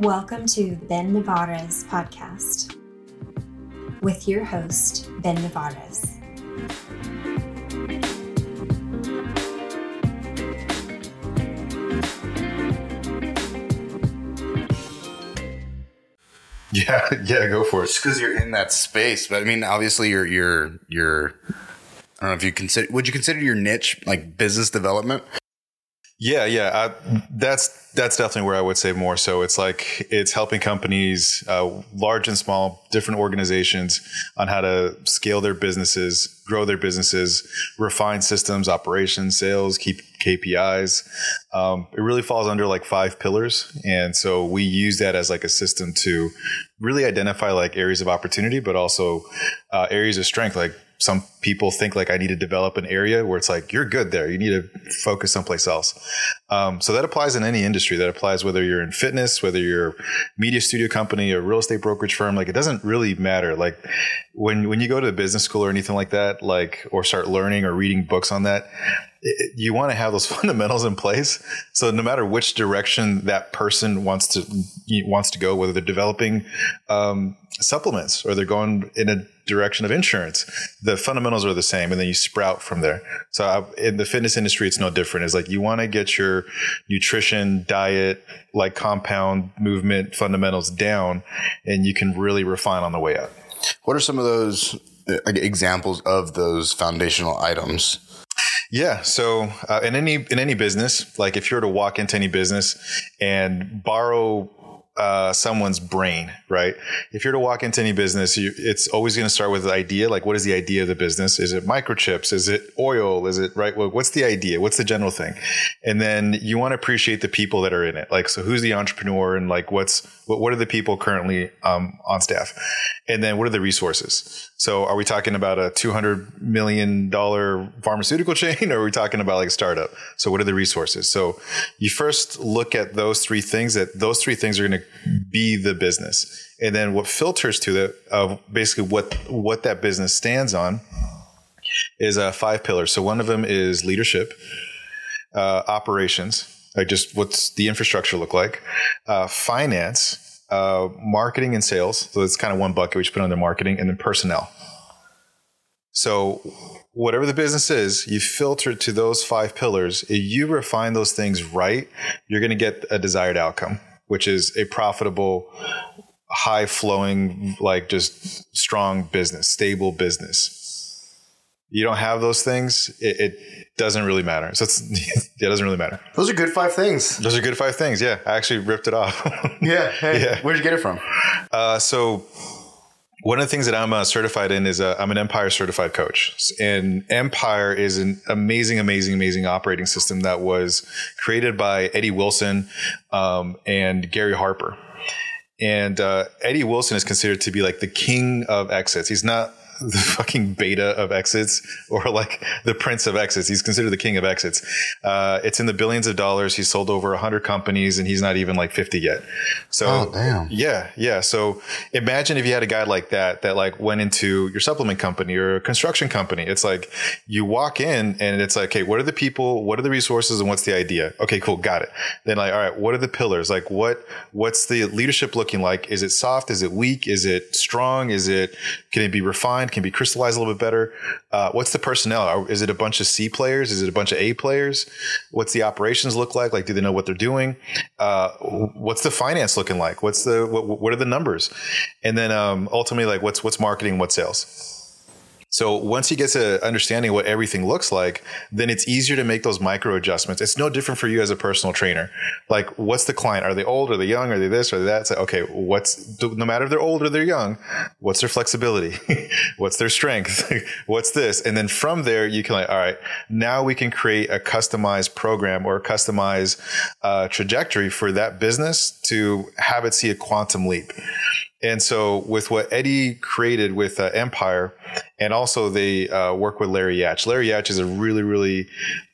Welcome to Ben Nevares podcast with your host, Ben Nevares. Yeah, yeah, go for it. just because you're in that space. But I mean, obviously, you're you're you're. I don't know if you consider. Would you consider your niche like business development? Yeah, yeah, I, that's that's definitely where I would say more. So it's like it's helping companies, uh, large and small, different organizations, on how to scale their businesses, grow their businesses, refine systems, operations, sales, keep KPIs. Um, it really falls under like five pillars, and so we use that as like a system to really identify like areas of opportunity, but also uh, areas of strength, like some people think like I need to develop an area where it's like you're good there. You need to focus someplace else. Um, so that applies in any industry. That applies whether you're in fitness, whether you're media studio company, a real estate brokerage firm. Like it doesn't really matter. Like when when you go to business school or anything like that, like or start learning or reading books on that, it, you want to have those fundamentals in place. So no matter which direction that person wants to wants to go, whether they're developing um, supplements or they're going in a direction of insurance, the fundamentals are the same, and then you sprout from there. So I, in the fitness industry, it's no different. It's like you want to get your nutrition, diet, like compound movement fundamentals down, and you can really refine on the way up. What are some of those uh, examples of those foundational items? Yeah. So uh, in any in any business, like if you were to walk into any business and borrow uh, someone's brain, right? If you're to walk into any business, you, it's always going to start with the idea. Like, what is the idea of the business? Is it microchips? Is it oil? Is it right? Well, what's the idea? What's the general thing? And then you want to appreciate the people that are in it. Like, so who's the entrepreneur and like what's what, what are the people currently um, on staff? And then what are the resources? So are we talking about a two hundred million dollar pharmaceutical chain, or are we talking about like a startup? So what are the resources? So you first look at those three things. That those three things are going to be the business. And then what filters to the of basically what what that business stands on is uh, five pillars. So one of them is leadership, uh, operations, like just what's the infrastructure look like, uh, finance, uh, marketing and sales. So it's kind of one bucket we should put under marketing, and then personnel. So whatever the business is, you filter to those five pillars. If you refine those things right, you're going to get a desired outcome which is a profitable, high flowing, like just strong business, stable business. You don't have those things, it, it doesn't really matter. So it's, it doesn't really matter. Those are good five things. Those are good five things. Yeah. I actually ripped it off. yeah. Hey, yeah. Where'd you get it from? Uh, so one of the things that I'm uh, certified in is uh, I'm an Empire certified coach, and Empire is an amazing, amazing, amazing operating system that was created by Eddie Wilson um, and Gary Harper. And uh, Eddie Wilson is considered to be like the king of exits. He's not the fucking beta of exits or like the prince of exits. He's considered the king of exits. Uh, it's in the billions of dollars. He's sold over 100 companies and he's not even like 50 yet. So, oh, damn. Yeah, yeah. So imagine if you had a guy like that that like went into your supplement company or a construction company. It's like you walk in and it's like, hey, what are the people? What are the resources and what's the idea? Okay, cool. Got it. Then like, all right, what are the pillars? Like what, what's the leadership looking like? Is it soft? Is it weak? Is it strong? Is it, can it be refined? Can be crystallized a little bit better. Uh, what's the personnel? Is it a bunch of C players? Is it a bunch of A players? What's the operations look like? Like, do they know what they're doing? Uh, what's the finance looking like? What's the what, what are the numbers? And then um, ultimately, like, what's what's marketing? What sales? So once he gets an understanding what everything looks like, then it's easier to make those micro adjustments. It's no different for you as a personal trainer. Like, what's the client? Are they old? Are they young? Are they this? Are they that? So, okay, what's no matter if they're old or they're young, what's their flexibility? what's their strength? what's this? And then from there, you can like, all right, now we can create a customized program or a customized uh, trajectory for that business to have it see a quantum leap. And so, with what Eddie created with uh, Empire, and also they uh, work with Larry Yatch. Larry Yatch is a really, really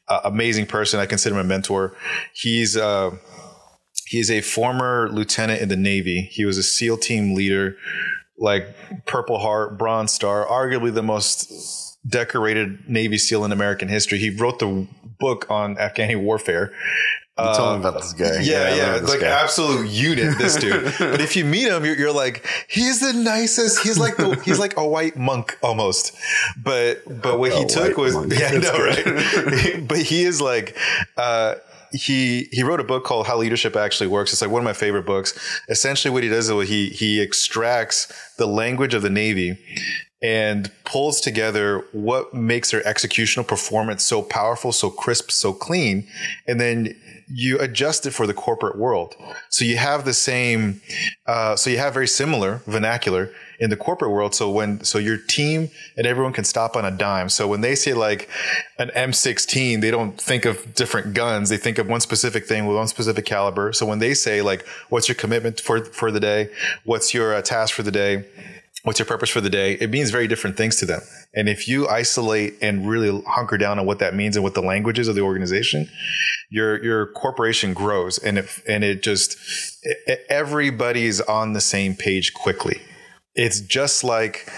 uh, amazing person. I consider him a mentor. He's uh, he's a former lieutenant in the Navy. He was a SEAL team leader, like Purple Heart, Bronze Star, arguably the most decorated Navy SEAL in American history. He wrote the book on Afghani warfare. You told me about this guy. Uh, Yeah, yeah, this like guy. absolute unit. This dude. but if you meet him, you're, you're like, he's the nicest. He's like the he's like a white monk almost. But but what he took was monk. yeah, That's know, right? but he is like. uh he he wrote a book called How Leadership Actually Works. It's like one of my favorite books. Essentially, what he does is he he extracts the language of the Navy and pulls together what makes their executional performance so powerful, so crisp, so clean, and then you adjust it for the corporate world. So you have the same, uh, so you have very similar vernacular in the corporate world. So when, so your team and everyone can stop on a dime. So when they say like an M16, they don't think of different guns. They think of one specific thing with one specific caliber. So when they say like, what's your commitment for, for the day? What's your uh, task for the day? What's your purpose for the day? It means very different things to them. And if you isolate and really hunker down on what that means and what the language is of the organization your your corporation grows and it and it just everybody's on the same page quickly. It's just like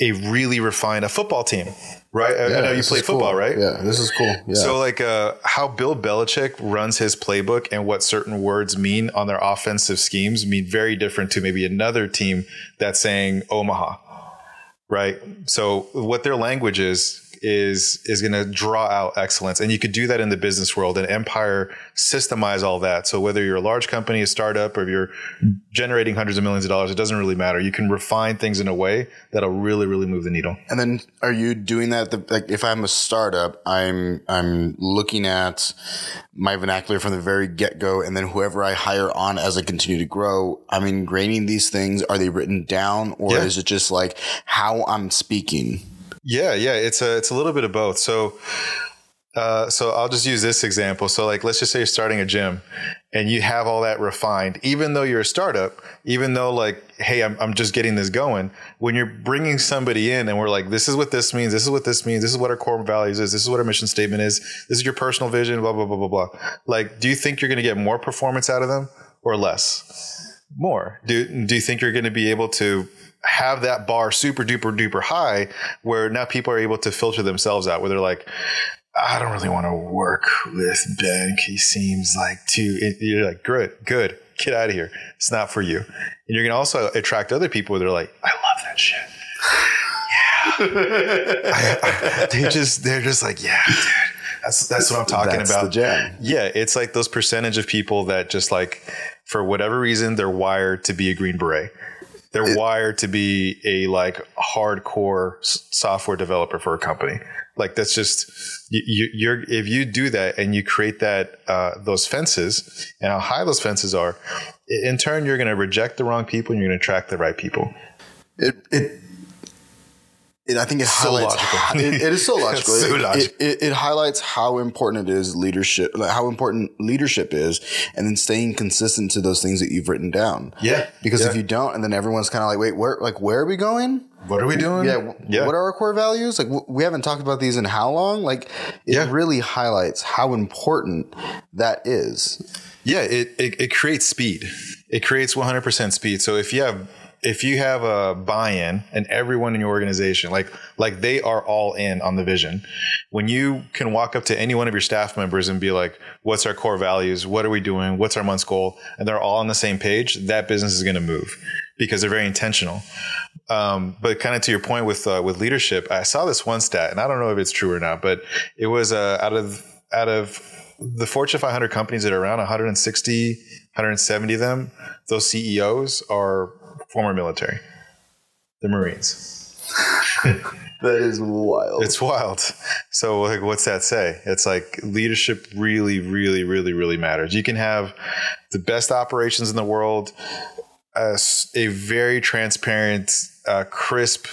a really refined a football team right I- I know you play is cool. football right Yeah, this is cool. Yeah. so, like, uh, how Bill Belichick runs his playbook and what certain words mean on their offensive schemes mean very different to maybe another team that's saying Omaha, right? So, what their language is is is going to draw out excellence, and you could do that in the business world. And Empire systemize all that. So, whether you're a large company, a startup, or if you're generating hundreds of millions of dollars, it doesn't really matter. You can refine things in a way that'll really, really move the needle. And then are you doing that? The, like if I'm a startup, I'm I'm looking at my vernacular from the very get go, and then whoever I hire on as I continue to grow, I'm ingraining these things. Are they written down, or Yeah. is it just like how I'm speaking? Yeah, yeah, it's a it's a little bit of both. So, uh, so I'll just use this example. So, like, let's just say you're starting a gym, and you have all that refined. Even though you're a startup, even though like, hey, I'm I'm just getting this going. When you're bringing somebody in, and we're like, this is what this means. This is what this means. This is what our core values is. This is what our mission statement is. This is your personal vision. Blah blah blah blah blah. Like, do you think you're going to get more performance out of them or less? More. Do do you think you're going to be able to have that bar super duper duper high where now people are able to filter themselves out where they're like I don't really want to work with Ben. He seems like too. and You're like, good, good, get out of here. It's not for you. And you're gonna also attract other people where they're like, I love that shit. Yeah, I, I, they just they're just like, yeah, dude. That's that's what I'm talking That's about. the jam. Yeah, it's like those percentage of people that just like, for whatever reason, they're wired to be a green beret. They're wired to be a like hardcore software developer for a company. Like that's just you, you, you're if you do that and you create that uh, those fences and how high those fences are, in turn you're going to reject the wrong people and you're going to attract the right people. It it. It, I think it So highlights. logical. It, it is so logical. So It- logical. It, it, highlights how important it is leadership, like how important leadership is, and then staying consistent to those things that you've written down. Yeah. Because Yeah. if you don't, and then everyone's kind of like, wait, where, like, where are we going? What are we doing? Yeah, w- What are our core values? Like, w- we haven't talked about these in how long? Like, it Yeah. really highlights how important that is. Yeah, it, it, it creates speed. It creates 100% speed. So if you have if you have a buy-in and everyone in your organization like like they are all in on the vision when you can walk up to any one of your staff members and be like what's our core values? What are we doing? What's our month's goal? And they're all on the same page that business is going to move because they're very intentional. Um, but kind of to your point with uh, with leadership i saw this one stat and i don't know if it's true or not but it was uh, out of out of the Fortune 500 companies that are around 160, 170 of them, those CEOs are former military. The Marines. That is wild. It's wild. So like what's that say? It's like leadership really, really, really, really matters. You can have the best operations in the world, a very transparent, uh, crisp,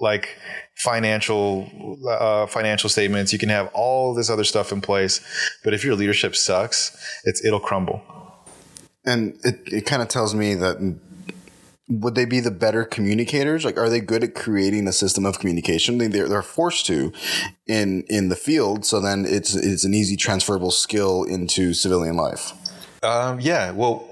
like financial uh, financial statements. You can have all this other stuff in place, but if your leadership sucks, it's it'll crumble. and it, it kind of tells me that would they be the better communicators like are they good at creating a system of communication they, they're, they're forced to in in the field so then it's it's an easy transferable skill into civilian life Um, yeah. Well,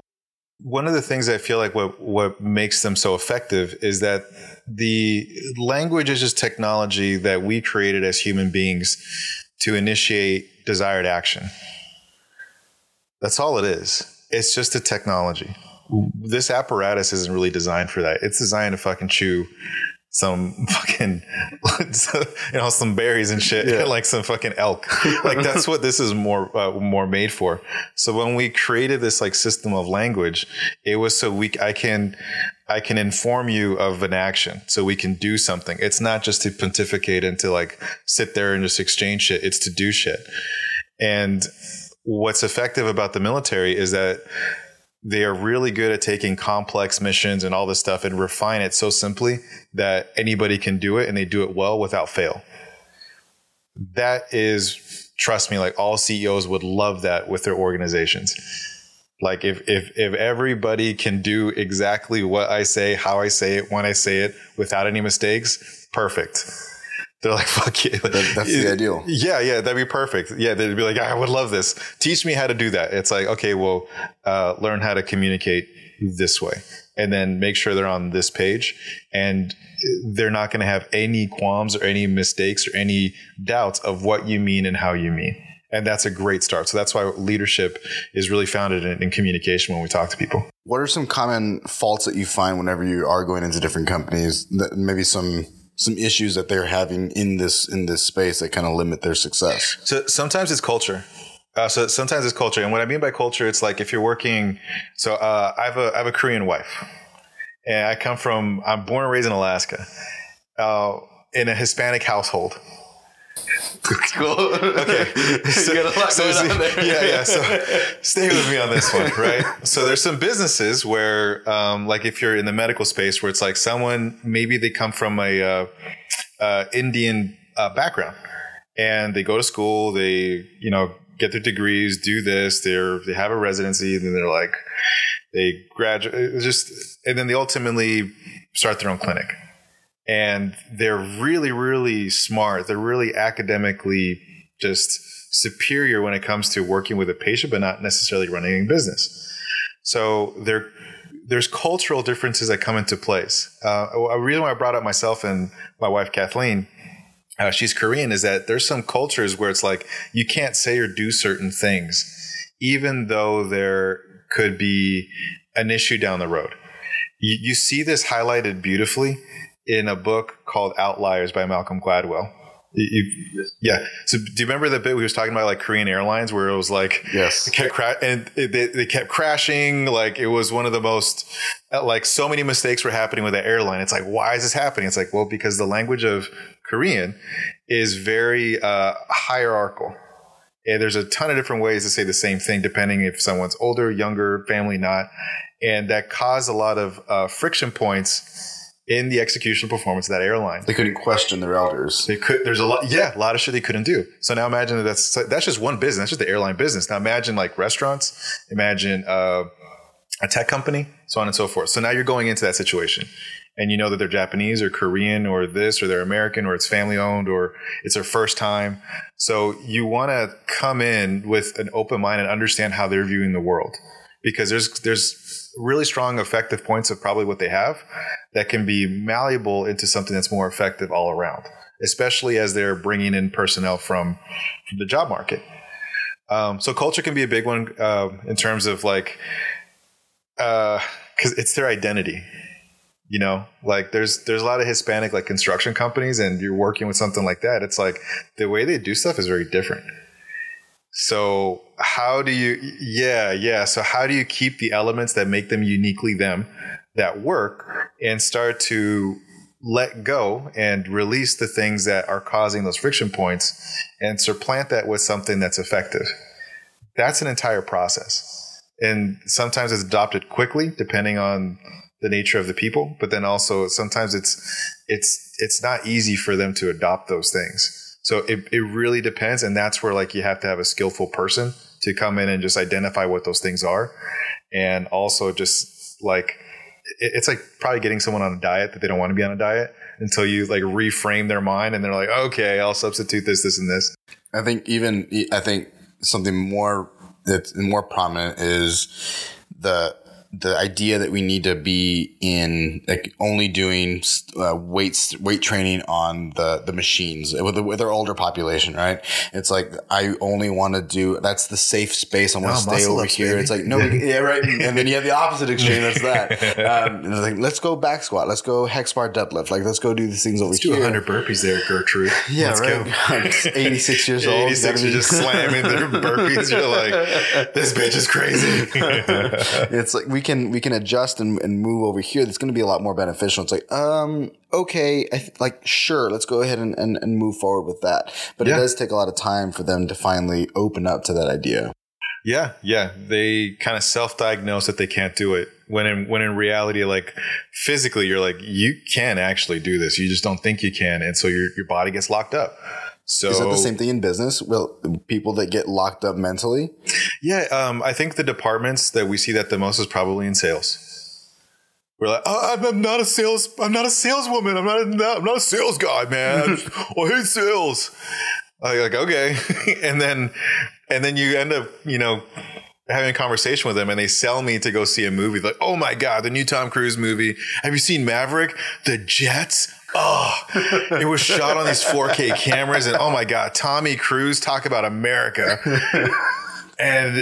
one of the things I feel like what what makes them so effective is that the language is just technology that we created as human beings to initiate desired action. That's all it is. It's just a technology. This apparatus isn't really designed for that. It's designed to fucking chew some fucking you know some berries and shit Yeah. like some fucking elk. Like that's what this is more uh, more made for. So when we created this like system of language it was so we i can i can inform you of an action. So we can do something. It's not just to pontificate and to like sit there and just exchange shit. It's to do shit. And what's effective about the military is that they are really good at taking complex missions and all this stuff and refine it so simply that anybody can do it and they do it well without fail. That is, trust me, like all CEOs would love that with their organizations. Like if if if everybody can do exactly what I say, how I say it, when I say it, without any mistakes, perfect. They're like, fuck you. That- that's the ideal. Yeah, yeah, that'd be perfect. Yeah, they'd be like, I would love this. Teach me how to do that. It's like, okay, well, uh, learn how to communicate this way, and then make sure they're on this page, and they're not going to have any qualms or any mistakes or any doubts of what you mean and how you mean. And that's a great start. So that's why leadership is really founded in, in communication when we talk to people. What are some common faults that you find whenever you are going into different companies? That maybe some some issues that they're having in this in this space that kind of limit their success. So sometimes it's culture. Uh, so sometimes it's culture, and what I mean by culture, it's like if you're working. So uh, I have a I have a Korean wife, and I come from. I'm born and raised in Alaska, uh, in a Hispanic household. Cool. Okay. So, so see- Yeah, yeah. So stay with me on this one, right? So there's some businesses where, um, like if you're in the medical space, where it's like someone maybe they come from a uh, uh, Indian uh, background, and they go to school, they you know get their degrees, do this, they're they have a residency, then they're like they graduate, just, and then they ultimately start their own clinic and they're really really smart. They're really academically just superior when it comes to working with a patient but not necessarily running a business. So there there's cultural differences that come into place. Uh, a reason why i brought up myself and my wife kathleen uh, she's korean is that there's some cultures where it's like you can't say or do certain things even though there could be an issue down the road. You, you see this highlighted beautifully in a book called Outliers by Malcolm Gladwell. You- yeah. So do you remember the bit we was talking about like Korean Airlines where it was like Yes. it kept cra- and it, they, they kept crashing like it was one of the most like so many mistakes were happening with that airline. It's like why is this happening? It's like well because the language of Korean is very uh, hierarchical. And there's a ton of different ways to say the same thing depending if someone's older, younger, family not, and that caused a lot of uh, friction points in the execution performance of that airline. They couldn't question their elders. They could. There's a lot. Yeah, a lot of shit they couldn't do. So now imagine that that's that's just one business. That's just the airline business. Now imagine like restaurants. Imagine uh, a tech company, so on and so forth. So now you're going into that situation, and you know that they're Japanese or Korean or this or they're American or it's family owned or it's their first time. So you want to come in with an open mind and understand how they're viewing the world, because there's there's really strong effective points of probably what they have that can be malleable into something that's more effective all around especially as they're bringing in personnel from, from the job market. Um, so culture can be a big one uh, in terms of like, because it's their identity. You know, like there's there's a lot of Hispanic like construction companies, and you're working with something like that. It's like the way they do stuff is very different. So how do you? Yeah, yeah. So how do you keep the elements that make them uniquely them that work, and start to let go and release the things that are causing those friction points and supplant that with something that's effective. That's an entire process. And sometimes it's adopted quickly depending on the nature of the people, but then also sometimes it's it's it's not easy for them to adopt those things. So it, it really depends and that's where like you have to have a skillful person to come in and just identify what those things are and also just like it's like probably getting someone on a diet that they don't want to be on a diet until you like reframe their mind and they're like, okay, I'll substitute this, this, and this. I think even I think something more that's more prominent is the the idea that we need to be in like only doing uh, weights weight training on the the machines with, the, with our older population, right? It's like I only want to do that's the safe space. I want to Oh, stay over ups, here. baby. It's like no, yeah, right. And then you have the opposite extreme. That's that. Um, like let's go back squat. Let's go hex bar deadlift. Like let's go do these things over Let's do here. 100 burpees there, Gertrude. Yeah, Let's right. go. I'm 86 years old. 86, you're just slamming their burpees. You're like, this bitch is crazy. it's like we can we can adjust and, and move over here. That's going to be a lot more beneficial. It's like, um, okay, I th- like sure, let's go ahead and, and, and move forward with that. But Yeah. it does take a lot of time for them to finally open up to that idea. yeah, yeah. They kind of self-diagnose that they can't do it. When in when in reality, like physically, you're like, you can actually do this. You just don't think you can, and so your your body gets locked up. So Is that the same thing in business? Well, people that get locked up mentally. Yeah, um, I think the departments that we see that the most is probably in sales. We're like, oh, I'm, I'm not a sales, I'm not a saleswoman. I'm not, a, I'm not a sales guy, man. I, just- I hate sales. Like, like, okay, and then, and then you end up, you know, having a conversation with them, and they sell me to go see a movie. Like, oh my god, the new Tom Cruise movie. Have you seen Maverick? The jets. Oh, it was shot on these 4K cameras, and oh my god, Tommy Cruise talk about America and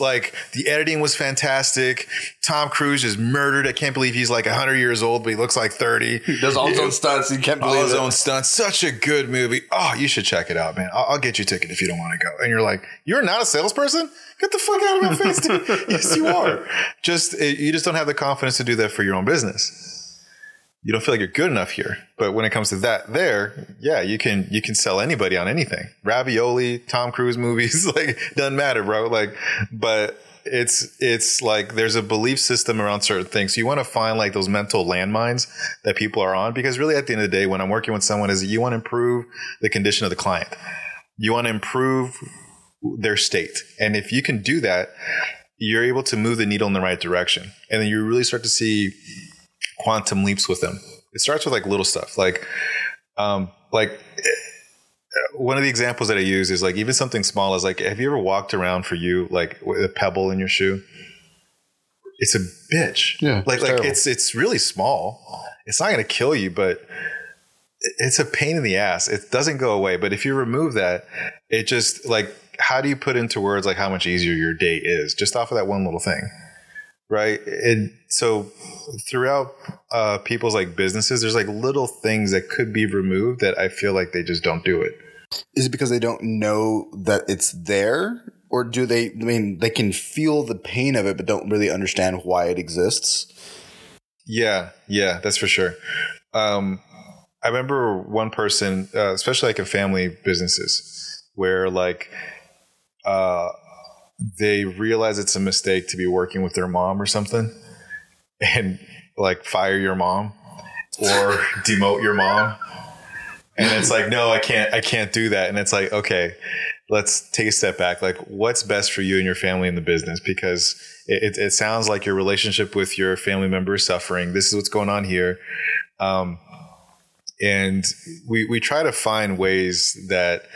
like the editing was fantastic. Tom Cruise is murdered. I can't believe he's like 100 years old, but he looks like 30. Does all his own stunts. He can't All believe his it. own stunts. Such a good movie. Oh, you should check it out, man. I'll, I'll get you a ticket if you don't want to go. And you're like, you're not a salesperson? Get the fuck out of my face, dude. yes, you are. Just eh, you just don't have the confidence to do that for your own business. You don't feel like you're good enough here. But when it comes to that, there, yeah, you can you can sell anybody on anything. Ravioli, Tom Cruise movies, like doesn't matter, bro. Like, but it's it's like there's a belief system around certain things. So you want to find like those mental landmines that people are on because really at the end of the day, when I'm working with someone, is you want to improve the condition of the client. You want to improve their state. And if you can do that, you're able to move the needle in the right direction. And then you really start to see quantum leaps with them. It starts with like little stuff, like, um, like eh, one of the examples that I use is like even something small is like, have you ever walked around for you like with a pebble in your shoe? It's a bitch. Yeah, like it's like terrible. it's it's really small. It's not going to kill you, but it's a pain in the ass. It doesn't go away. But if you remove that, it just like how do you put into words like how much easier your day is just off of that one little thing? Right. And so throughout uh, people's like businesses, there's like little things that could be removed that I feel like they just don't do it. Is it because they don't know that it's there? Or do they, I mean, they can feel the pain of it, but don't really understand why it exists? Yeah, yeah, that's for sure. Um, I remember one person, uh, especially like in family businesses, where like uh, they realize it's a mistake to be working with their mom or something, and like fire your mom or demote your mom, and it's like, no, I can't, I can't do that, and it's like, okay, let's take a step back. Like, what's best for you and your family in the business? Because it, it, it sounds like your relationship with your family member is suffering. This is what's going on here. Um, and we, we try to find ways that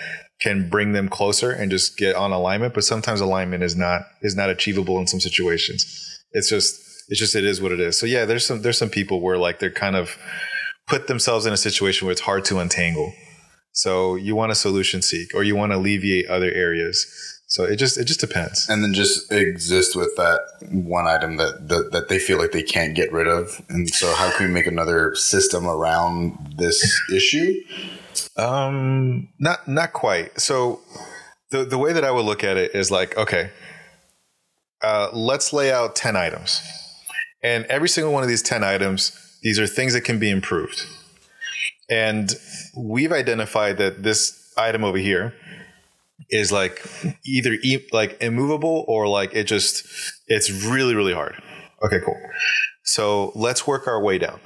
can bring them closer and just get on alignment. But sometimes alignment is not, is not achievable in some situations. It's just, it's just, it is what it is. So yeah, there's some, there's some people where like they're kind of put themselves in a situation where it's hard to untangle. So you want to solution seek or you want to alleviate other areas. So it just it just depends. And then just exist with that one item that, that, that they feel like they can't get rid of. And so how can we make another system around this issue? Um not not quite. So the the way that I would look at it is like, okay, uh, let's lay out 10 items. And every single one of these 10 items, these are things that can be improved. And we've identified that this item over here is like either e- like immovable or like it just it's really really hard. Okay, cool. So let's work our way down.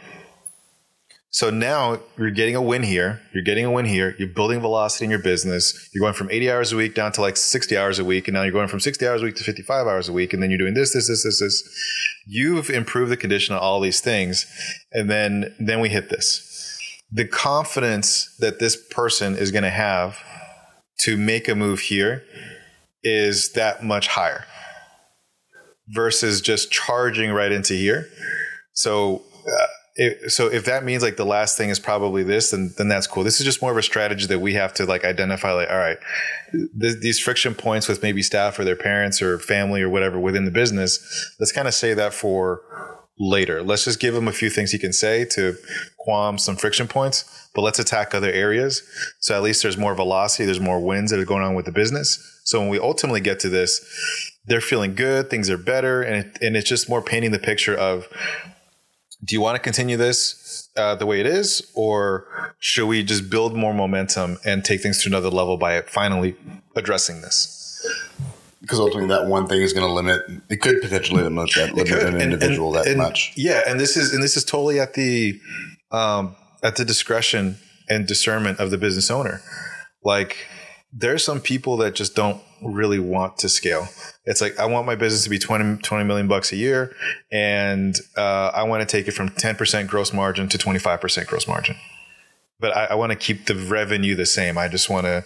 So now you're getting a win here. You're getting a win here. You're building velocity in your business. You're going from 80 hours a week down to like 60 hours a week. And now you're going from 60 hours a week to 55 hours a week. And then you're doing this, this, this, this, this. You've improved the condition of all these things. And then, then we hit this. The confidence that this person is going to have to make a move here is that much higher. versus just charging right into here. So, it, so if that means like the last thing is probably this, then then that's cool. This is just more of a strategy that we have to like identify. Like, all right, th- these friction points with maybe staff or their parents or family or whatever within the business. Let's kind of say that for later. Let's just give them a few things he can say to qualm some friction points, but let's attack other areas. So at least there's more velocity, there's more wins that are going on with the business. So when we ultimately get to this, they're feeling good, things are better, and it, and it's just more painting the picture of do you want to continue this uh, the way it is, or should we just build more momentum and take things to another level by finally addressing this? Because ultimately, that one thing is going to limit. It could potentially limit that limit an And- individual and- that and- much. Yeah, and this is and this is totally at the um, at the discretion and discernment of the business owner. Like there are some people that just don't really want to scale. It's like I want my business to be 20, 20 million bucks a year, and uh, I want to take it from ten percent gross margin to twenty five percent gross margin. But I, I want to keep the revenue the same. I just want to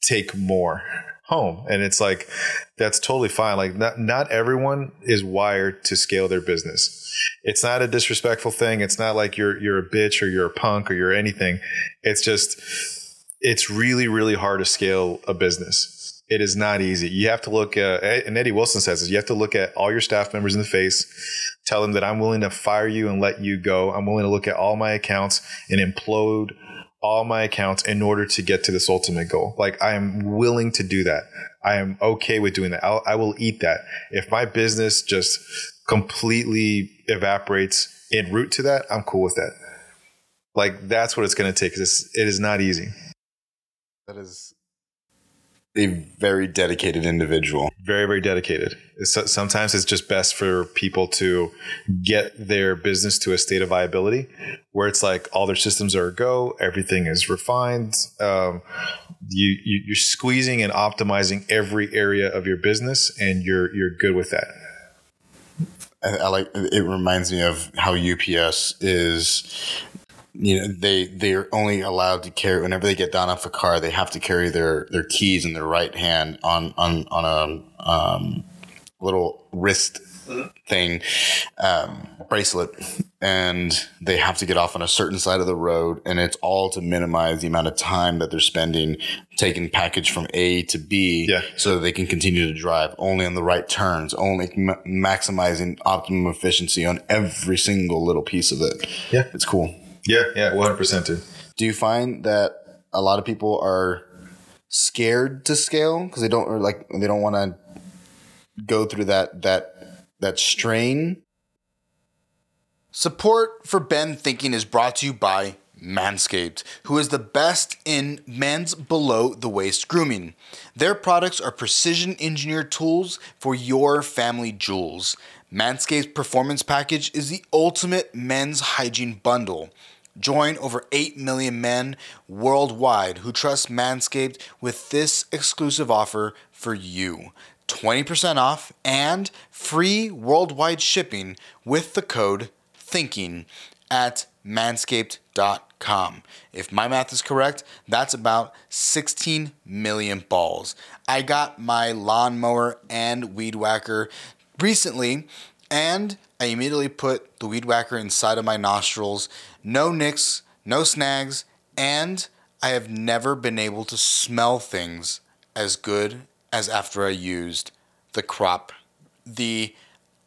take more home, and it's like that's totally fine. Like not not everyone is wired to scale their business. It's not a disrespectful thing. It's not like you're you're a bitch or you're a punk or you're anything. It's just it's really really hard to scale a business. It is not easy. You have to look uh, at, and Eddie Wilson says this, you have to look at all your staff members in the face, tell them that I'm willing to fire you and let you go. I'm willing to look at all my accounts and implode all my accounts in order to get to this ultimate goal. Like I am willing to do that. I am okay with doing that. I'll, I will eat that. If my business just completely evaporates en route to that, I'm cool with that. Like that's what it's going to take. It's, it is not easy. That is a very dedicated individual. very very dedicated it's, sometimes it's just best for people to get their business to a state of viability where it's like all their systems are a go everything is refined um, you, you you're squeezing and optimizing every area of your business and you're you're good with that I, I like. It reminds me of how UPS is. You know, they they're only allowed to carry whenever they get down off a car. They have to carry their their keys in their right hand on on on a um, little wrist thing um, bracelet, and they have to get off on a certain side of the road, and it's all to minimize the amount of time that they're spending taking package from A to B, Yeah. so that they can continue to drive only on the right turns, only ma- maximizing optimum efficiency on every single little piece of it. Yeah. it's cool. Yeah yeah 100% dude Do you find that a lot of people are scared to scale because they don't or like they don't want to go through that that that strain? Support for Ben Thinking is brought to you by Manscaped, who is the best in men's below the waist grooming. Their products are precision engineered tools for your family jewels. Manscaped's performance package is the ultimate men's hygiene bundle. Join over 8 million men worldwide who trust Manscaped with this exclusive offer for you 20% off and free worldwide shipping with the code THINKING at manscaped.com. If my math is correct, that's about 16 million balls. I got my lawnmower and weed whacker recently and I immediately put the weed whacker inside of my nostrils. No nicks, no snags, and I have never been able to smell things as good as after I used the crop, the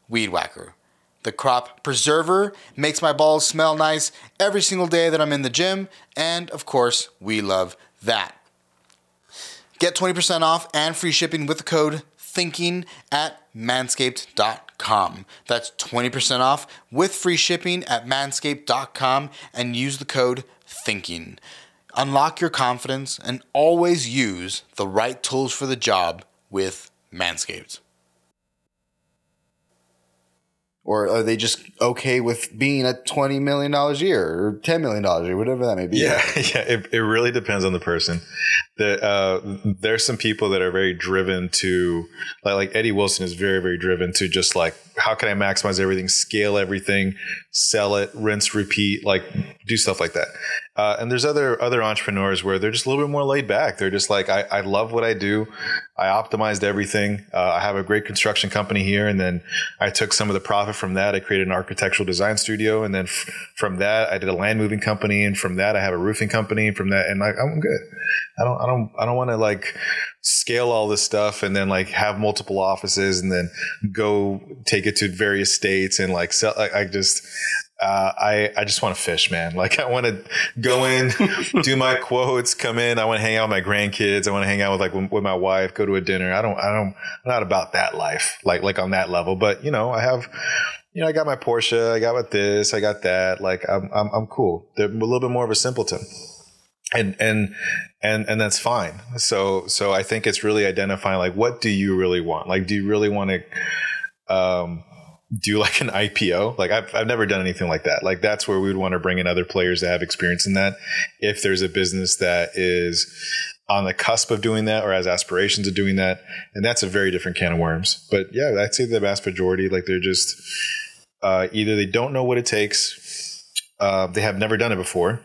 weed whacker. The crop preserver makes my balls smell nice every single day that I'm in the gym, and of course, we love that. Get 20% off and free shipping with the code thinking at manscaped.com. That's 20% off with free shipping at manscaped.com and use the code thinking. Unlock your confidence and always use the right tools for the job with Manscaped. Or are they just okay with being at $20 million a year or $10 million a year, whatever that may be? Yeah, yeah. It, it really depends on the person. The, uh, there's some people that are very driven to, like, like Eddie Wilson is very, very driven to just like, how can I maximize everything, scale everything, sell it, rinse, repeat, like do stuff like that. Uh, and there's other other entrepreneurs where they're just a little bit more laid back. They're just like, I, I love what I do. I optimized everything. Uh, I have a great construction company here, and then I took some of the profit from that. I created an architectural design studio, and then f- from that, I did a land moving company, and from that, I have a roofing company. And from that, and I, I'm good. I don't, I don't, I don't want to like scale all this stuff and then like have multiple offices and then go take it to various states and like sell. I, I just, uh, I I just want to fish, man. Like I want to go in, do my quotes, come in. I want to hang out with my grandkids. I want to hang out with like with my wife, go to a dinner. I don't I don't I'm not about that life, like like on that level. But you know, I have. You know, I got my Porsche. I got with this. I got that. Like, I'm, I'm, I'm cool. They're a little bit more of a simpleton and and and and that's fine. So so i think it's really identifying like what do you really want? Like do you really want to um do like an ipo like I've, I've never done anything like that. Like that's where we would want to bring in other players that have experience in that. If there's a business that is on the cusp of doing that or has aspirations of doing that and that's a very different can of worms. But yeah i'd say the vast majority like they're just uh, either they don't know what it takes uh, they have never done it before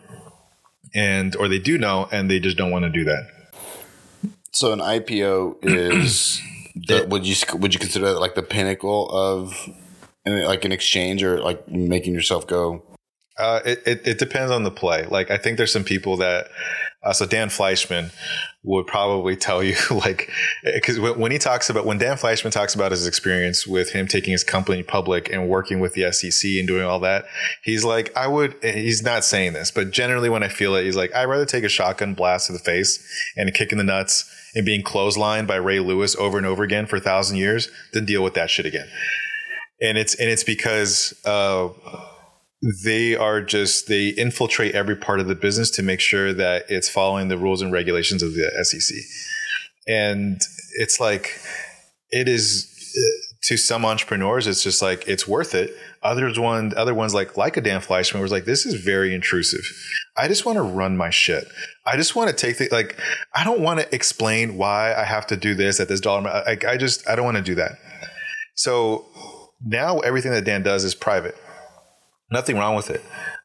and or they do know and they just don't want to do that. So an IPO is the, would you would you consider that like the pinnacle of like an exchange or like making yourself go? Uh, it, it, it depends on the play. Like I think there's some people that uh, so Dan Fleischman would probably tell you like because when he talks about when Dan Fleischman talks about his experience with him taking his company public and working with the SEC and doing all that, he's like I would. He's not saying this, but generally when I feel it, he's like I'd rather take a shotgun blast to the face and a kick in the nuts and being clotheslined by Ray Lewis over and over again for a thousand years than deal with that shit again. And it's and it's because. Uh, they are just they infiltrate every part of the business to make sure that it's following the rules and regulations of the SEC. And it's like it is uh, to some entrepreneurs it's just like it's worth it. Others one other ones like like a Dan Fleischman was like this is very intrusive. I just want to run my shit. I just want to take the like I don't want to explain why I have to do this at this dollar. Like I just I don't want to do that. So now everything that Dan does is private Nothing wrong with it.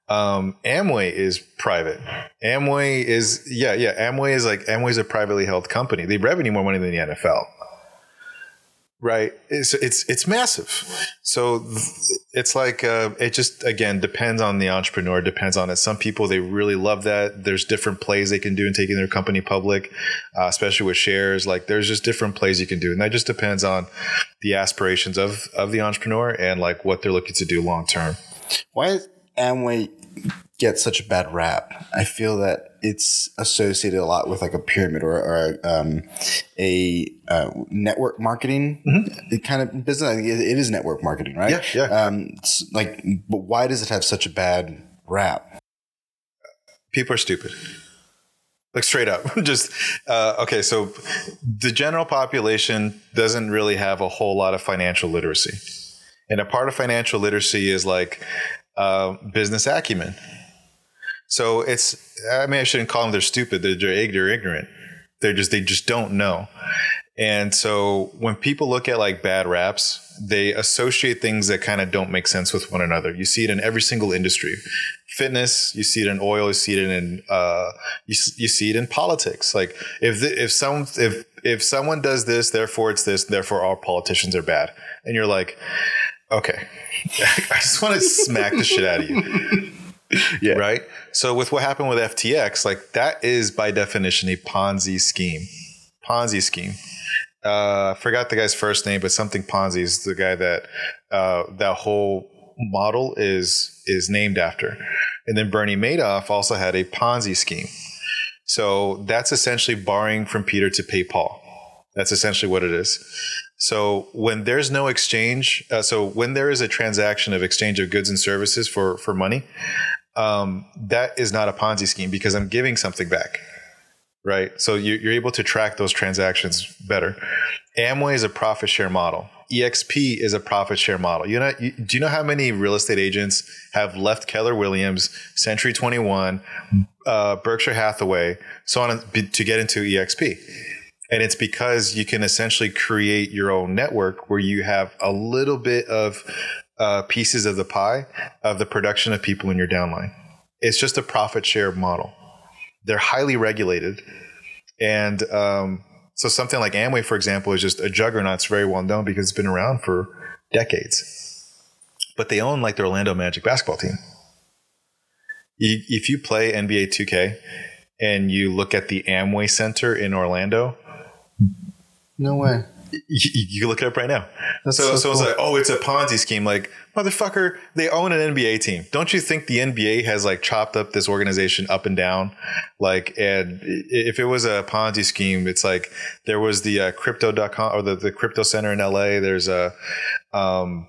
Um, Amway is private. Amway is yeah, yeah. Amway is like Amway is a privately held company. They revenue more money than the NFL. Right. It's it's it's massive. So it's like uh, it just again depends on the entrepreneur. Depends on it. Some people they really love that. There's different plays they can do in taking their company public, uh, especially with shares. Like there's just different plays you can do, and that just depends on the aspirations of of the entrepreneur and like what they're looking to do long term. Why does Amway get such a bad rap? I feel that it's associated a lot with like a pyramid or, or um, a uh, network marketing mm-hmm. kind of business. I think it, it is network marketing, right? Yeah, yeah. Um, like, but why does it have such a bad rap? People are stupid. Like straight up, just uh, okay. So the general population doesn't really have a whole lot of financial literacy and a part of financial literacy is like uh, business acumen. So it's, I mean, I shouldn't call them they're stupid. They're, they're ignorant. They're just, they just don't know. And so when people look at like bad raps, they associate things that kind of don't make sense with one another. You see it in every single industry. Fitness, you see it in oil, you see it in uh, you, you see it in politics. Like if the, if some if if someone does this, therefore it's this, therefore all politicians are bad. And you're like, Okay. I just want to smack the shit out of you. Yeah. Right? So with what happened with FTX, like that is by definition a Ponzi scheme. Ponzi scheme. Uh, I forgot the guy's first name, but something Ponzi is the guy that uh, that whole model is is named after. And then Bernie Madoff also had a Ponzi scheme. So that's essentially borrowing from Peter to pay Paul. That's essentially what it is. So when there's no exchange, uh, so when there is a transaction of exchange of goods and services for for money, um, that is not a Ponzi scheme because I'm giving something back, right? So you, you're able to track those transactions better. Amway is a profit share model. EXP is a profit share model. You know, do you know how many real estate agents have left Keller Williams, Century 21, uh, Berkshire Hathaway, so on to get into EXP? And it's because you can essentially create your own network where you have a little bit of uh, pieces of the pie of the production of people in your downline. It's just a profit share model. They're highly regulated, and um, so something like Amway, for example, is just a juggernaut. It's very well known because it's been around for decades. But they own like the Orlando Magic basketball team. If you play NBA 2K and you look at the Amway Center in Orlando, no way. You, you look it up right now. That's so, so, so cool. it's like, oh, it's a Ponzi scheme. Like, motherfucker, they own an NBA team. Don't you think the NBA has like chopped up this organization up and down? Like, and if it was a Ponzi scheme, it's like there was the uh, crypto.com or the, the crypto center in LA. There's a, um,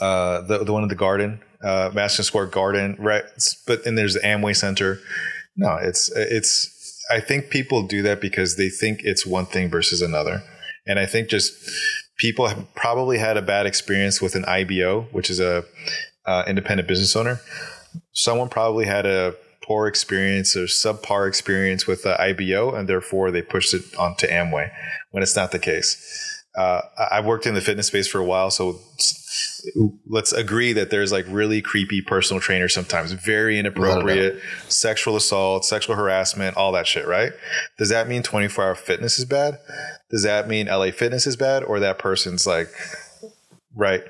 uh, the, the one in the garden, uh, Madison Square Garden, right? But then there's the Amway Center. No, it's, it's, I think people do that because they think it's one thing versus another. And I think just people have probably had a bad experience with an IBO, which is a uh, independent business owner. Someone probably had a poor experience or subpar experience with the IBO, and therefore they pushed it onto Amway when it's not the case. Uh, I've worked in the fitness space for a while, so let's agree that there's like really creepy personal trainers sometimes, very inappropriate, sexual assault, sexual harassment, all that shit, right? Does that mean 24 hour fitness is bad? Does that mean LA fitness is bad? Or that person's like, right,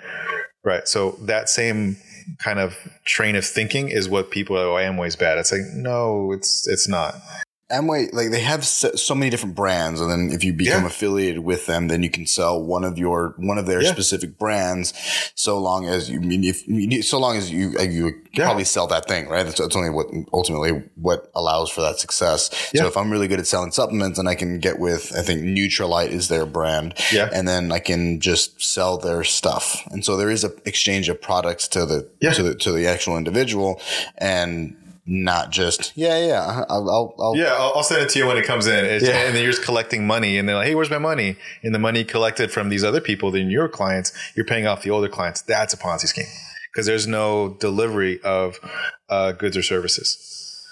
right. So that same kind of train of thinking is what people are, oh, Amway's bad. It's like, no, it's, it's not. Amway, like they have so many different brands, and then if you become yeah. affiliated with them, then you can sell one of your one of their yeah. specific brands. So long as you, mean, if so long as you uh, you yeah. probably sell that thing, right? That's, that's, only what ultimately what allows for that success. So if I'm really good at selling supplements, and I can get with, I think Nutrilite is their brand, yeah, and then I can just sell their stuff, and so there is a exchange of products to the to the to the actual individual, and not just yeah yeah I'll, I'll, I'll yeah I'll, I'll, send it to you when it comes in. Yeah. and then you're just collecting money and they're like hey where's my money? And the money collected from these other people then your clients you're paying off the older clients. That's a Ponzi scheme because there's no delivery of uh, goods or services.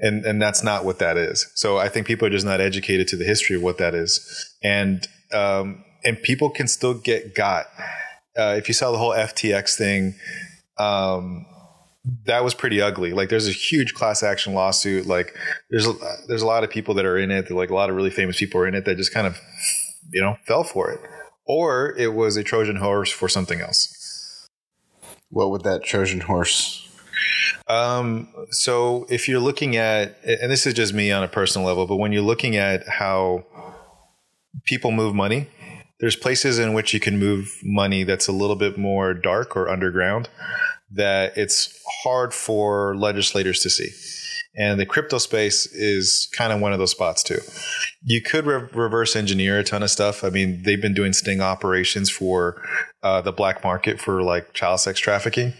And and that's not what that is. So I think people are just not educated to the history of what that is. And um, and people can still get got. Uh, if you saw the whole FTX thing um, that was pretty ugly. Like there's a huge class action lawsuit. Like there's a, there's a lot of people that are in it. Like a lot of really famous people are in it that just kind of you know fell for it, or it was a Trojan horse for something else. What would that Trojan horse? Um, so if you're looking at, and this is just me on a personal level, but when you're looking at how people move money, there's places in which you can move money that's a little bit more dark or underground that it's hard for legislators to see. And the crypto space is kind of one of those spots too. You could re- reverse engineer a ton of stuff. I mean, they've been doing sting operations for uh, the black market for like child sex trafficking.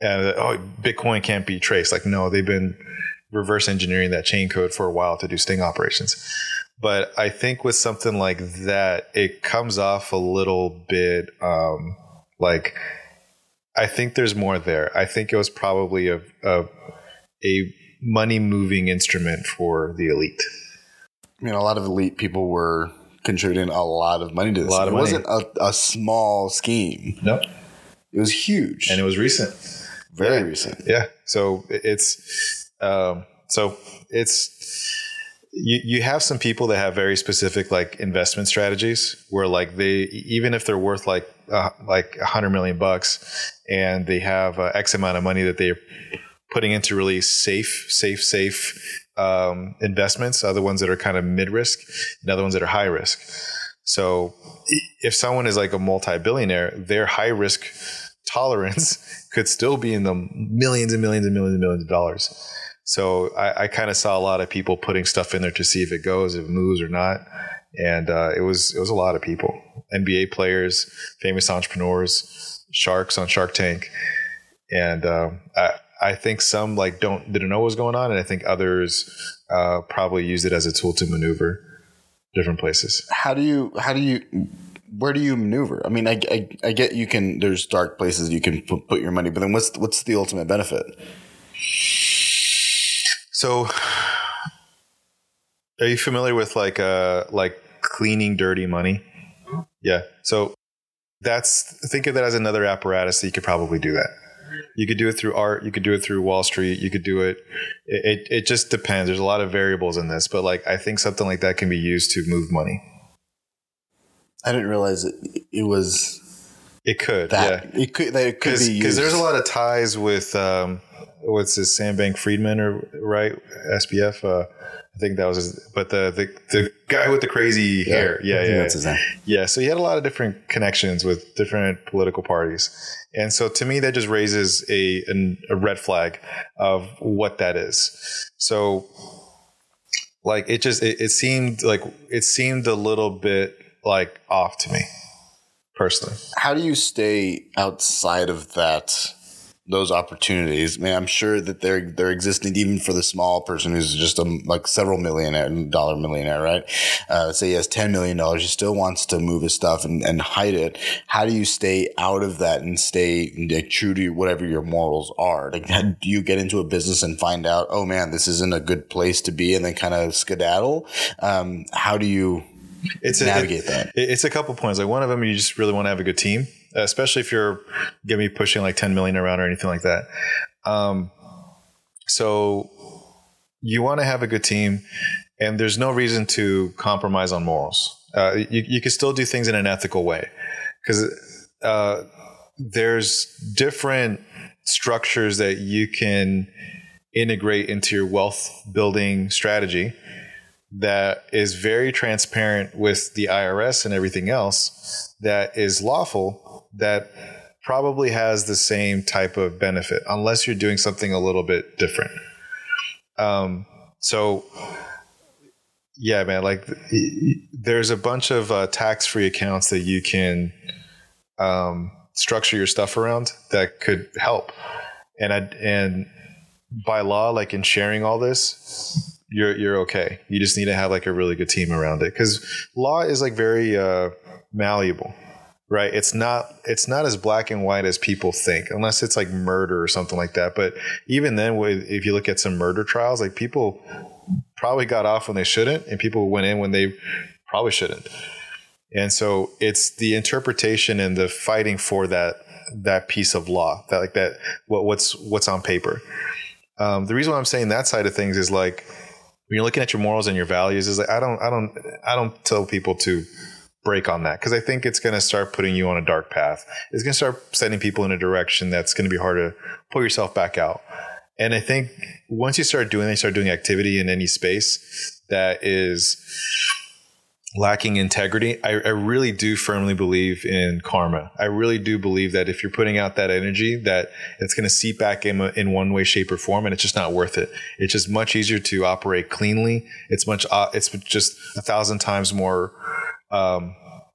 And oh, Bitcoin can't be traced. Like, no, they've been reverse engineering that chain code for a while to do sting operations. But I think with something like that, it comes off a little bit um, like I think there's more there. I think it was probably a a, a money moving instrument for the elite. I mean, a lot of elite people were contributing a lot of money to this. A lot of it money. wasn't a, a small scheme. No, nope. it was huge, and it was recent, very yeah. recent. Yeah, so it's um, so it's you, you have some people that have very specific like investment strategies where like they even if they're worth like uh, like a hundred million bucks and they have uh, X amount of money that they're putting into really safe, safe, safe um, investments. Other ones that are kind of mid risk, and other ones that are high risk. So if someone is like a multi-billionaire, their high risk tolerance could still be in the millions and millions and millions and millions of dollars. So I, I kind of saw a lot of people putting stuff in there to see if it goes, if it moves or not. And uh, it was it was a lot of people, NBA players, famous entrepreneurs, sharks on Shark Tank, and uh, I, I think some like don't didn't know what was going on, and I think others uh, probably used it as a tool to maneuver different places. How do you how do you where do you maneuver? I mean, I, I, I get you can there's dark places you can put your money, but then what's what's the ultimate benefit? So, are you familiar with like uh like cleaning dirty money? Yeah. So that's think of that as another apparatus that you could probably do that. You could do it through art. You could do it through Wall Street. You could do it. It, it, it just depends. There's a lot of variables in this, but like I think something like that can be used to move money. I didn't realize it, it was It could, that. yeah, It could that it could be used. Because there's a lot of ties with um, what's his Sam Bank Friedman or right SBF. Uh, I think that was his, but the, the the guy with the crazy hair, yeah, I think yeah, that's his name. Yeah, so he had a lot of different connections with different political parties. And so to me, that just raises a, an, a red flag of what that is. So like it just, it, it seemed like, it seemed a little bit like off to me personally. How do you stay outside of that? Those opportunities, man. I'm sure that they're they're existing even for the small person who's just a like several millionaire dollar millionaire, right? Uh, say he has ten million dollars, he still wants to move his stuff and, and hide it. How do you stay out of that and stay like, true to whatever your morals are? Like, do you get into a business and find out, oh man, this isn't a good place to be, and then kind of skedaddle? Um, how do you It's a, navigate that? it's a couple points. Like one of them, you just really want to have a good team, especially if you're to be pushing like 10 million around or anything like that. Um, so you want to have a good team and there's no reason to compromise on morals. Uh, you, you can still do things in an ethical way because uh, there's different structures that you can integrate into your wealth building strategy that is very transparent with the IRS and everything else that is lawful that probably has the same type of benefit unless you're doing something a little bit different. Um, so yeah, man, like there's a bunch of uh, tax free accounts that you can um, structure your stuff around that could help. And I, and by law, like in sharing all this, you're you're okay. You just need to have like a really good team around it because law is like very uh, malleable, right? It's not it's not as black and white as people think, unless it's like murder or something like that. But even then, if you look at some murder trials, like people probably got off when they shouldn't, and people went in when they probably shouldn't. And so it's the interpretation and the fighting for that that piece of law that like that what what's what's on paper. Um, the reason why I'm saying that side of things is like when you're looking at your morals and your values is like I don't I don't I don't tell people to break on that because I think it's going to start putting you on a dark path. It's going to start sending people in a direction that's going to be hard to pull yourself back out. And I think once you start doing, you start doing activity in any space that is lacking integrity, I, I really do firmly believe in karma. I really do believe that if you're putting out that energy, that it's going to seep back in, in one way, shape, or form, and it's just not worth it. It's just much easier to operate cleanly. It's much, uh, it's just a thousand times more. Um,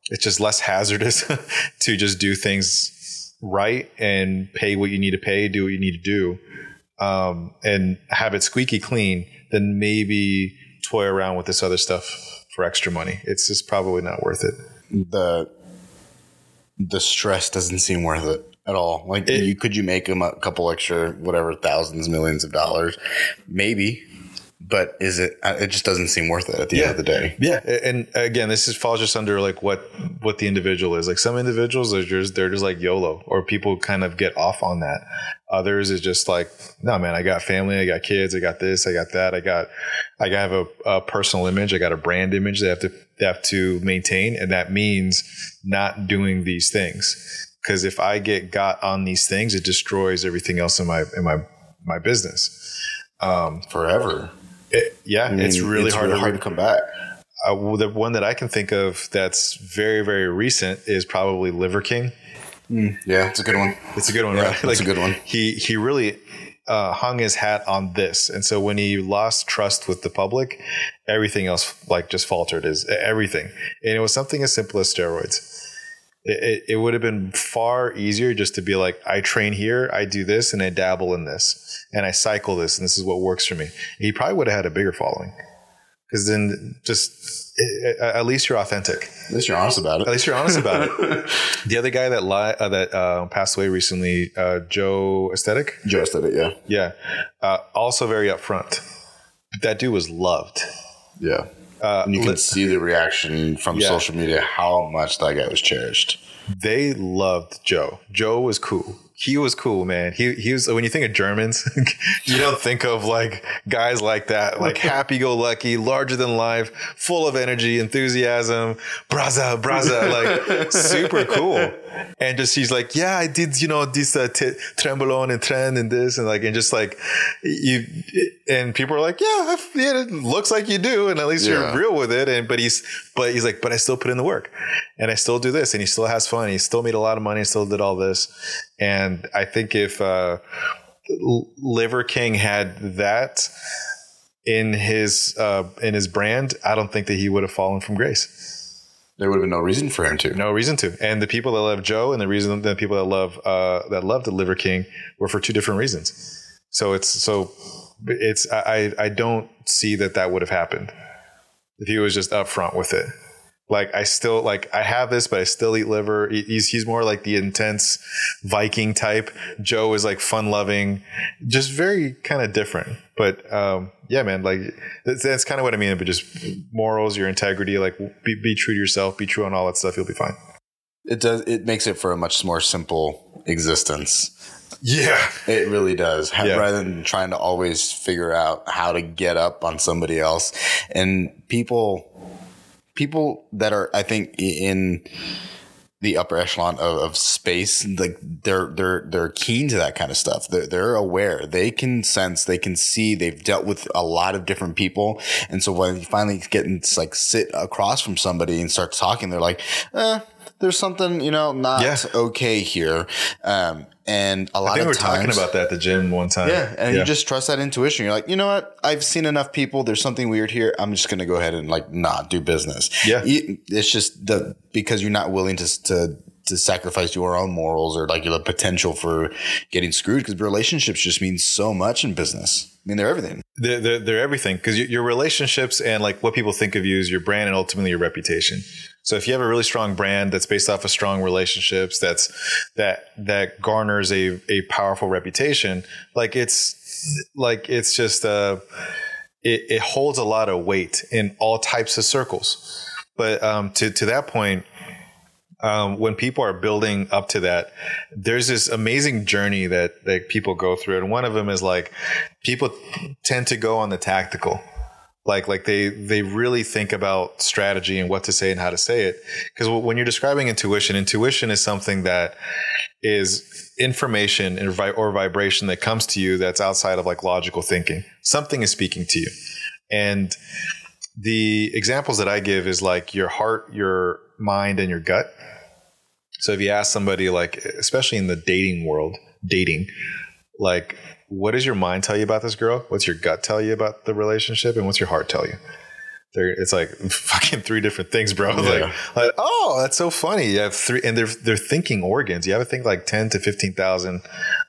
it's just less hazardous to just do things right and pay what you need to pay, do what you need to do, um, and have it squeaky clean. Then maybe toy around with this other stuff for extra money. It's just probably not worth it. the the stress doesn't seem worth it at all. Like, It- you could you make them a couple extra, whatever, thousands, millions of dollars, maybe, but is it? uh, It just doesn't seem worth it at the end of the day. Yeah, and again, this is falls just under like what what the individual is. Like some individuals are just they're just like YOLO, or people kind of get off on that. Others is just like, no, man, I got family, I got kids, I got this, I got that, I got, I have a, a personal image, I got a brand image they have to they have to maintain, and that means not doing these things. Because if I get got on these things, it destroys everything else in my in my my business. Um, Forever. It- yeah, I mean, it's really hard, hard to to come back. uh, well, the one that I can think of that's very, very recent is probably Liver King. Yeah, it's a good one. It's a good one, Yeah, right? that's a good one. He he really uh, hung his hat on this, and so when he lost trust with the public, everything else like just faltered. Is everything, and it was something as simple as steroids. It, it, it would have been far easier just to be like, I train here, I do this, and I dabble in this, and I cycle this, and this is what works for me. He probably would have had a bigger following, because then just eh, at least you're authentic. At least you're honest about it. At least you're honest about it. The other guy that li- uh, that uh, passed away recently, uh, Joe Aesthetic, Joe it, yeah. yeah, uh, also very upfront. That dude was loved. Yeah. Uh, And you can see the reaction from Yeah. social media how much that guy was cherished. they loved Joe. Joe was cool. He was cool, man. He he was when you think of Germans, you don't think of like guys like that, like happy go lucky, larger than life, full of energy, enthusiasm, braza, braza, like super cool. And just he's like, yeah, I did, you know, this uh, t- trenbolone and trend and this and like and just like you and people are like, yeah, yeah, it looks like you do, and at least Yeah. you're real with it. And but he's but he's like, but I still put in the work, and I still do this, and he still has fun. He still made a lot of money, and still did all this, and I think if uh, L- Liver King had that in his uh, in his brand, I don't think that he would have fallen from grace. There would have been no reason for him to. No reason to. And the people that love Joe and the reason the people that love uh, that loved the Liver King were for two different reasons. So it's so it's I I don't see that that would have happened if he was just upfront with it. Like I still like I have this, but I still eat liver. He's he's more like the intense Viking type. Joe is like fun loving, just very kind of different. But um, yeah, man, like that's, that's kind of what I mean. But just morals, your integrity, like be, be true to yourself, be true on all that stuff. You'll be fine. It does. It makes it for a much more simple existence. Yeah, It really does. Yeah. Rather than trying to always figure out how to get up on somebody else, and people, people that are, I think, in the upper echelon of, of space, like they're they're they're keen to that kind of stuff. They're they're aware. They can sense. They can see. They've dealt with a lot of different people, and so when you finally get and like sit across from somebody and start talking, they're like, eh, "There's something you know not Yeah. okay here." Um, and a lot I think of we were times, talking about that at the gym one time. yeah, and you just trust that intuition. You're like, you know what? I've seen enough people. There's something weird here. I'm just going to go ahead and like not do business. Yeah. It's just the because you're not willing to to to sacrifice your own morals or like the potential for getting screwed because relationships just mean so much in business. I mean, they're everything. they're, they're, they're everything because your, your relationships and like what people think of you is your brand and ultimately your reputation. So if you have a really strong brand that's based off of strong relationships, that's that that garners a a powerful reputation. Like it's like it's just uh, it, it holds a lot of weight in all types of circles. But um, to to that point, um, when people are building up to that, there's this amazing journey that that people go through, and one of them is like people tend to go on the tactical, like like they they really think about strategy and what to say and how to say it. Because when you're describing intuition, intuition is something that is information or vibration that comes to you that's outside of like logical thinking. Something is speaking to you, and the examples that I give is like your heart, your mind, and your gut. So if you ask somebody, like, especially in the dating world, dating, like, what does your mind tell you about this girl? What's your gut tell you about the relationship? And what's your heart tell you? They're, it's like fucking three different things, bro. Like, like, oh, that's so funny. You have three, and they're they're thinking organs. You have to think like ten to fifteen thousand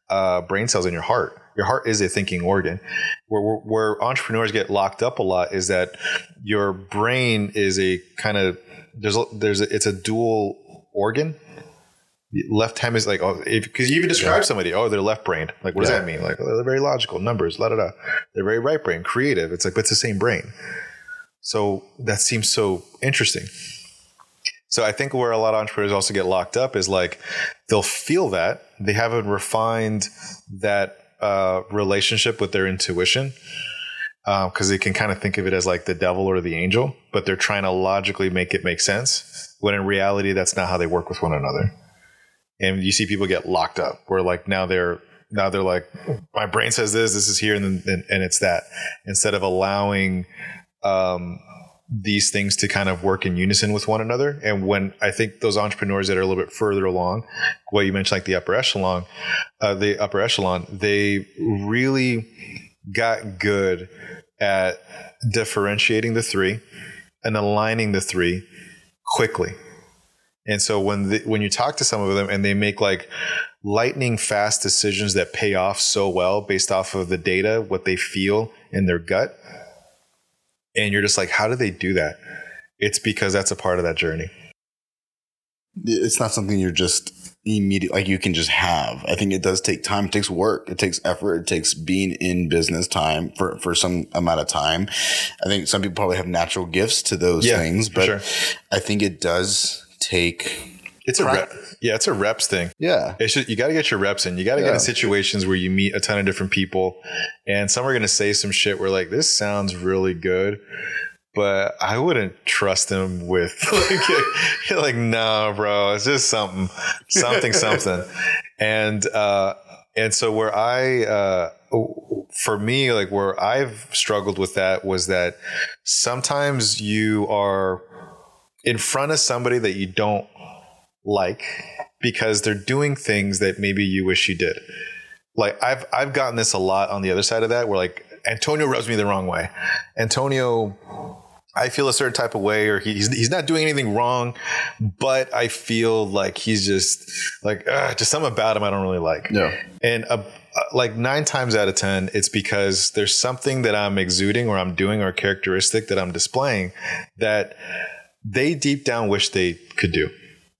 uh, brain cells in your heart. Your heart is a thinking organ. Where, where, where entrepreneurs get locked up a lot is that your brain is a kind of there's there's a, it's a dual organ. Left ham is like oh because you even describe somebody oh they're left brained. Like what does that mean? Like oh, they're very logical numbers la da da. They're very right brain creative. It's like but it's the same brain. So that seems so interesting. So I think where a lot of entrepreneurs also get locked up is like they'll feel that. They haven't refined that uh, relationship with their intuition because they can kind of think of it as like the devil or the angel, but they're trying to logically make it make sense. When in reality, that's not how they work with one another. And you see people get locked up where like now they're now they're like my brain says this, this is here, and then and, it's that instead of allowing um, these things to kind of work in unison with one another. And when I think those entrepreneurs that are a little bit further along, what you mentioned, like the upper echelon, uh, the upper echelon, they really got good at differentiating the three and aligning the three quickly. And so when the, when you talk to some of them and they make like lightning fast decisions that pay off so well based off of the data, what they feel in their gut, and you're just like, how do they do that? It's because that's a part of that journey. It's not something you're just immediate like you can just have. I think it does take time. It takes work. It takes effort. It takes being in business time for for some amount of time. I think some people probably have natural gifts to those Yeah, things, but sure. I think it does take It's a rep. Yeah, it's a reps thing. Yeah. It's just, you got to get your reps in. You got to get in situations where you meet a ton of different people, and some are going to say some shit where like this sounds really good, but I wouldn't trust them with like, like no, bro, it's just something, something, something, and uh, and so where I. Uh, for me, like where I've struggled with that was that sometimes you are in front of somebody that you don't like because they're doing things that maybe you wish you did. Like I've I've gotten this a lot on the other side of that where like Antonio rubs me the wrong way. Antonio I feel a certain type of way or he's he's not doing anything wrong, but I feel like he's just like ugh, just something about him I don't really like. Yeah. And uh, uh, like nine times out of 10, it's because there's something that I'm exuding or I'm doing or a characteristic that I'm displaying that they deep down wish they could do.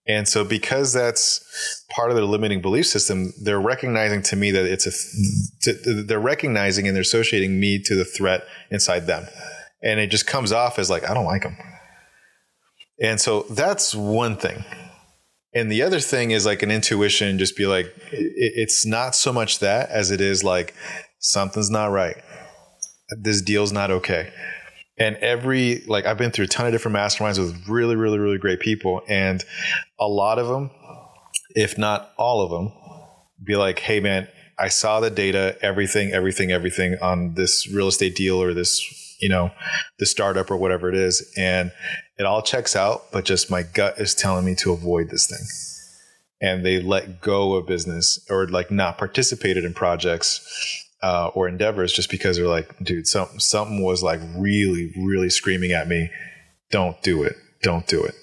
And so because that's part of their limiting belief system, they're recognizing to me that it's a, to, they're recognizing and they're associating me to the threat inside them. And it just comes off as like, I don't like them. And so that's one thing. And the other thing is like an intuition, just be like, it, it's not so much that as it is like something's not right. This deal's not okay. And every, like, I've been through a ton of different masterminds with really, really, really great people. And a lot of them, if not all of them, be like, hey, man, I saw the data, everything, everything, everything on this real estate deal or this, you know, the startup or whatever it is. And it all checks out, but just my gut is telling me to avoid this thing. And they let go of business or like not participated in projects uh, or endeavors just because they're like, dude, something something was like really, really screaming at me. Don't do it. Don't do it.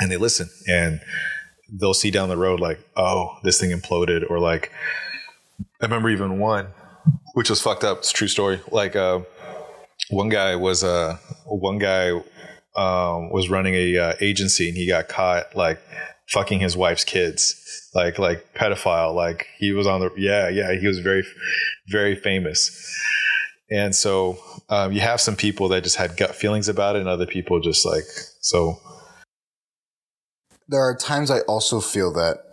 And they listen and they'll see down the road like, oh, this thing imploded, or like I remember even one, which was fucked up. It's true story. Like uh, one guy was uh, one guy um, was running a uh, agency and he got caught like fucking his wife's kids, like like pedophile. Like he was on the yeah yeah he was very very famous. And so um, you have some people that just had gut feelings about it, and other people just like so. There are times I also feel that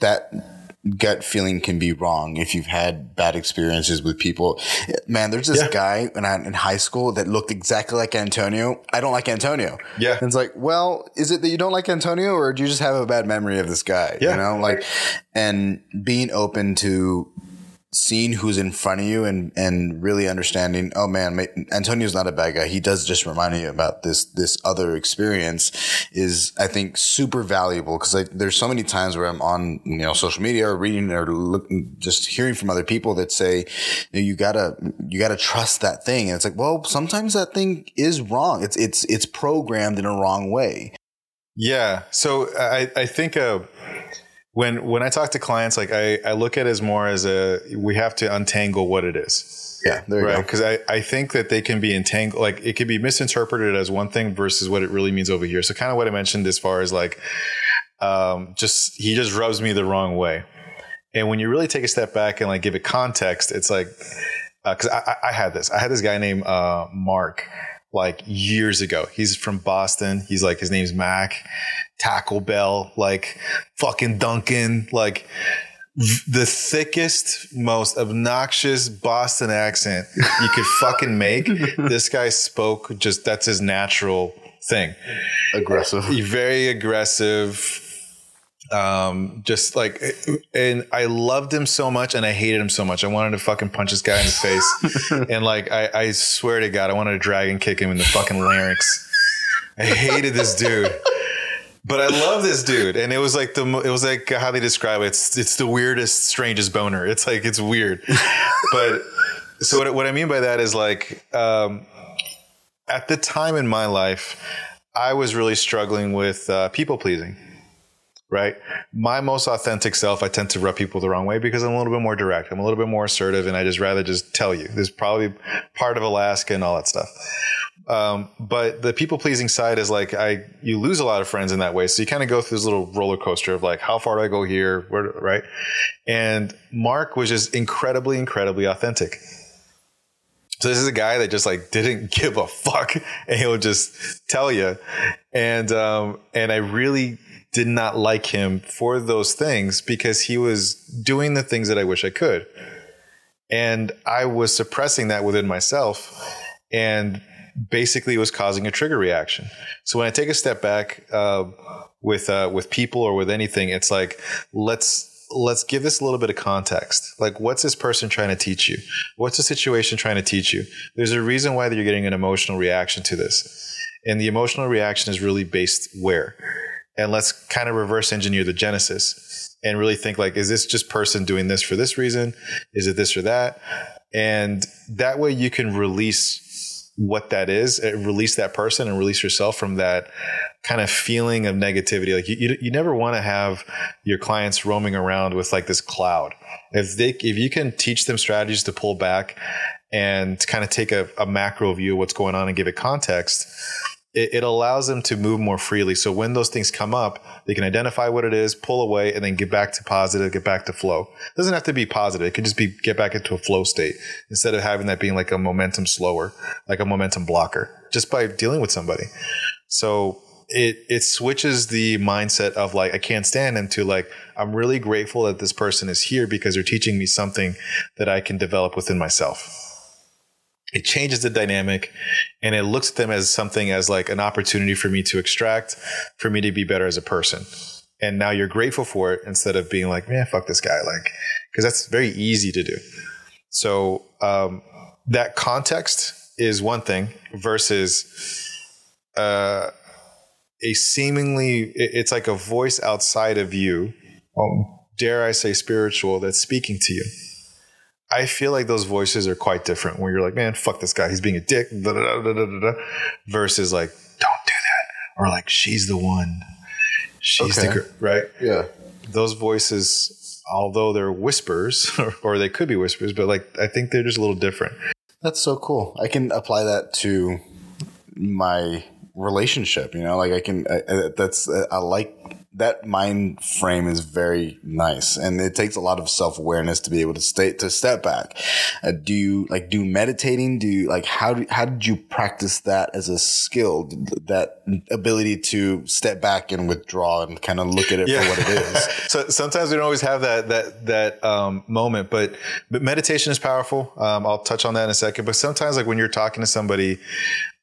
that gut feeling can be wrong if you've had bad experiences with people. Man, there's this Yeah. guy when I, in high school that looked exactly like Antonio. I don't like Antonio. Yeah. And it's like, well, is it that you don't like Antonio or do you just have a bad memory of this guy? Yeah. You know, like, and being open to seeing who's in front of you and and really understanding oh man antonio's not a bad guy. He does just remind me about this this other experience is i think super valuable. Because there's so many times where i'm on you know social media or reading or just hearing from other people that say you, you gotta you gotta trust that thing. And it's like well sometimes that thing is wrong. It's it's it's programmed in a wrong way. Yeah. So I, I think uh, when when I talk to clients, like I, I look at it as more as a we have to untangle what it is. yeah there you Right. go Because I, I think that they can be entangled, like it could be misinterpreted as one thing versus what it really means over here. So kind of what I mentioned as far as like, um, just, he just rubs me the wrong way. And when you really take a step back and like give it context, it's like, uh, cause I, I I had this, I had this guy named, uh, Mark like years ago. He's from Boston. He's like, his name's Mac, Tackle Bell, like fucking Duncan, like the thickest, most obnoxious Boston accent you could fucking make. this guy spoke just, that's his natural thing. aggressive very aggressive. Um, just like, and I loved him so much and I hated him so much. I wanted to fucking punch this guy in the face. and like, I, I swear to God, I wanted to drag and kick him in the fucking larynx. I hated this dude. But I love this dude, and it was like the it was like how they describe it. It's it's the weirdest, strangest boner. It's like it's weird, but so what, what I mean by that is like um, at the time in my life, I was really struggling with uh, people pleasing. Right, my most authentic self, I tend to rub people the wrong way because I'm a little bit more direct. I'm a little bit more assertive, and I just rather just tell you. This is probably part of Alaska and all that stuff. Um, but the people pleasing side is like I you lose a lot of friends in that way. So you kind of go through this little roller coaster of like how far do I go here, where right? And Mark was just incredibly, incredibly authentic. So this is a guy that just like didn't give a fuck, and he'll just tell you. And um, and I really did not like him for those things because he was doing the things that I wish I could. And I was suppressing that within myself and basically was causing a trigger reaction. So when I take a step back uh, with uh, with people or with anything, it's like let's let's give this a little bit of context. Like, what's this person trying to teach you? What's the situation trying to teach you? There's a reason why you're getting an emotional reaction to this, and the emotional reaction is really based where. And let's kind of reverse engineer the genesis and really think like, is this just person doing this for this reason? Is it this or that? And that way you can release what that is, uh, release that person and release yourself from that kind of feeling of negativity. Like you, you, you never want to have your clients roaming around with like this cloud. If they, if you can teach them strategies to pull back and kind of take a, a macro view of what's going on and give it context, it, it, allows them to move more freely. So when those things come up, they can identify what it is, pull away, and then get back to positive, get back to flow. It doesn't have to be positive. It can just be get back into a flow state instead of having that being like a momentum slower, like a momentum blocker, just by dealing with somebody. So it it switches the mindset of like I can't stand him to like I'm really grateful that this person is here because they're teaching me something that I can develop within myself it changes the dynamic and it looks at them as something as like an opportunity for me to extract for me to be better as a person. And now you're grateful for it instead of being like man fuck this guy like because that's very easy to do. So um, that context is one thing versus uh, a seemingly it's like a voice outside of you um, dare i say spiritual that's speaking to you I feel like those voices are quite different where you're like, man, fuck this guy. He's being a dick. Da, da, da, versus like, don't do that. Or like, she's the one. She's okay. the right? Yeah. Those voices, although they're whispers, or, or they could be whispers, but like, I think they're just a little different. That's so cool. I can apply that to my relationship, you know, like I can, I, I, that's, I like that mind frame is very nice and it takes a lot of self-awareness to be able to stay to step back. Uh, do you like do meditating do you like how do, how did you practice that as a skill that ability to step back and withdraw and kind of look at it yeah. for what it is? So sometimes we don't always have that that that um, moment but but meditation is powerful. Um, i'll touch on that in a second but sometimes like when you're talking to somebody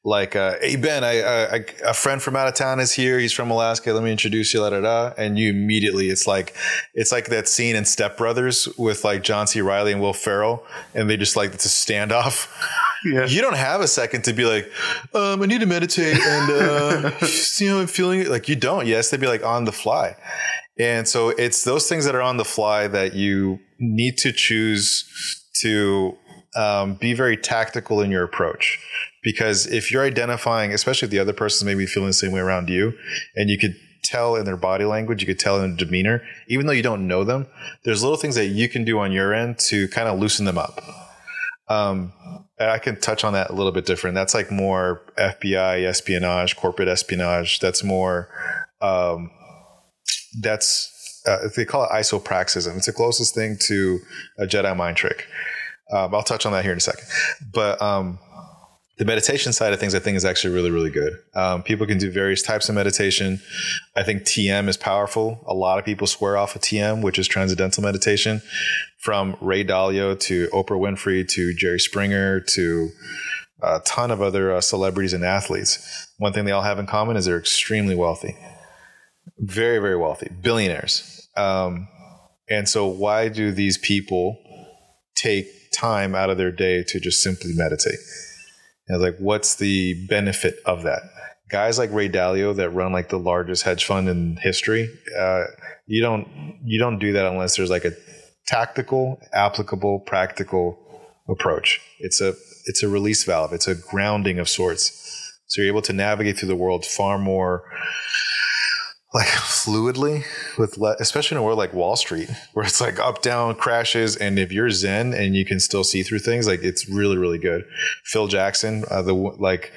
like, uh, hey Ben, I, I, a friend from out of town is here. He's from Alaska. Let me introduce you. La da da. And you immediately, it's like, it's like that scene in Step Brothers with like John C. Reilly and Will Ferrell, and they just like it's a standoff. Yeah. You don't have a second to be like, um, I need to meditate and uh, you know, I'm feeling it. Like you don't. Yes, they'd be like on the fly. And so it's those things that are on the fly that you need to choose to um, be very tactical in your approach because if you're identifying, especially if the other person's maybe feeling the same way around you, and you could tell in their body language, you could tell in their demeanor, even though you don't know them, there's little things that you can do on your end to kind of loosen them up. Um, I can touch on that a little bit different. That's like more FBI espionage, corporate espionage. That's more, um, that's, uh, they call it isopraxism. It's the closest thing to a Jedi mind trick. Um, I'll touch on that here in a second. But, um, the meditation side of things, I think, is actually really, really good. Um, people can do various types of meditation. I think TM is powerful. A lot of people swear off of TM, which is transcendental meditation, from Ray Dalio to Oprah Winfrey to Jerry Springer to a ton of other uh, celebrities and athletes. One thing they all have in common is they're extremely wealthy, very, very wealthy, billionaires. Um, and so, why do these people take time out of their day to just simply meditate? And I was like, what's the benefit of that? Guys like Ray Dalio that run like the largest hedge fund in history, uh, you don't you don't do that unless there's like a tactical, applicable, practical approach. It's a it's a release valve. It's a grounding of sorts. So you're able to navigate through the world far more like fluidly with le- especially in a world like wall street where it's like up down crashes and if you're zen and you can still see through things like it's really really good. Phil jackson uh, the like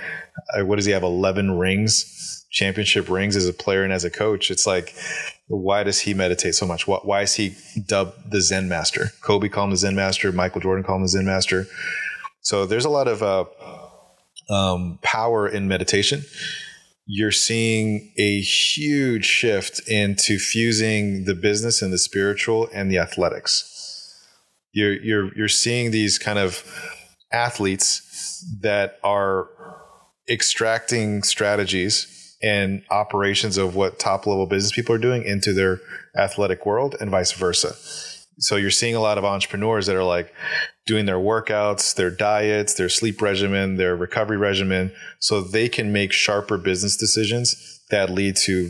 uh, what does he have 11 rings championship rings as a player and as a coach? It's like why does he meditate so much? Why is he dubbed the zen master? Kobe called him the zen master michael jordan called him the zen master. So there's a lot of uh, um, power in meditation you're seeing a huge shift into fusing the business and the spiritual and the athletics. You're you're you're seeing these kind of athletes that are extracting strategies and operations of what top level business people are doing into their athletic world and vice versa. So you're seeing a lot of entrepreneurs that are like doing their workouts, their diets, their sleep regimen, their recovery regimen, so they can make sharper business decisions that lead to,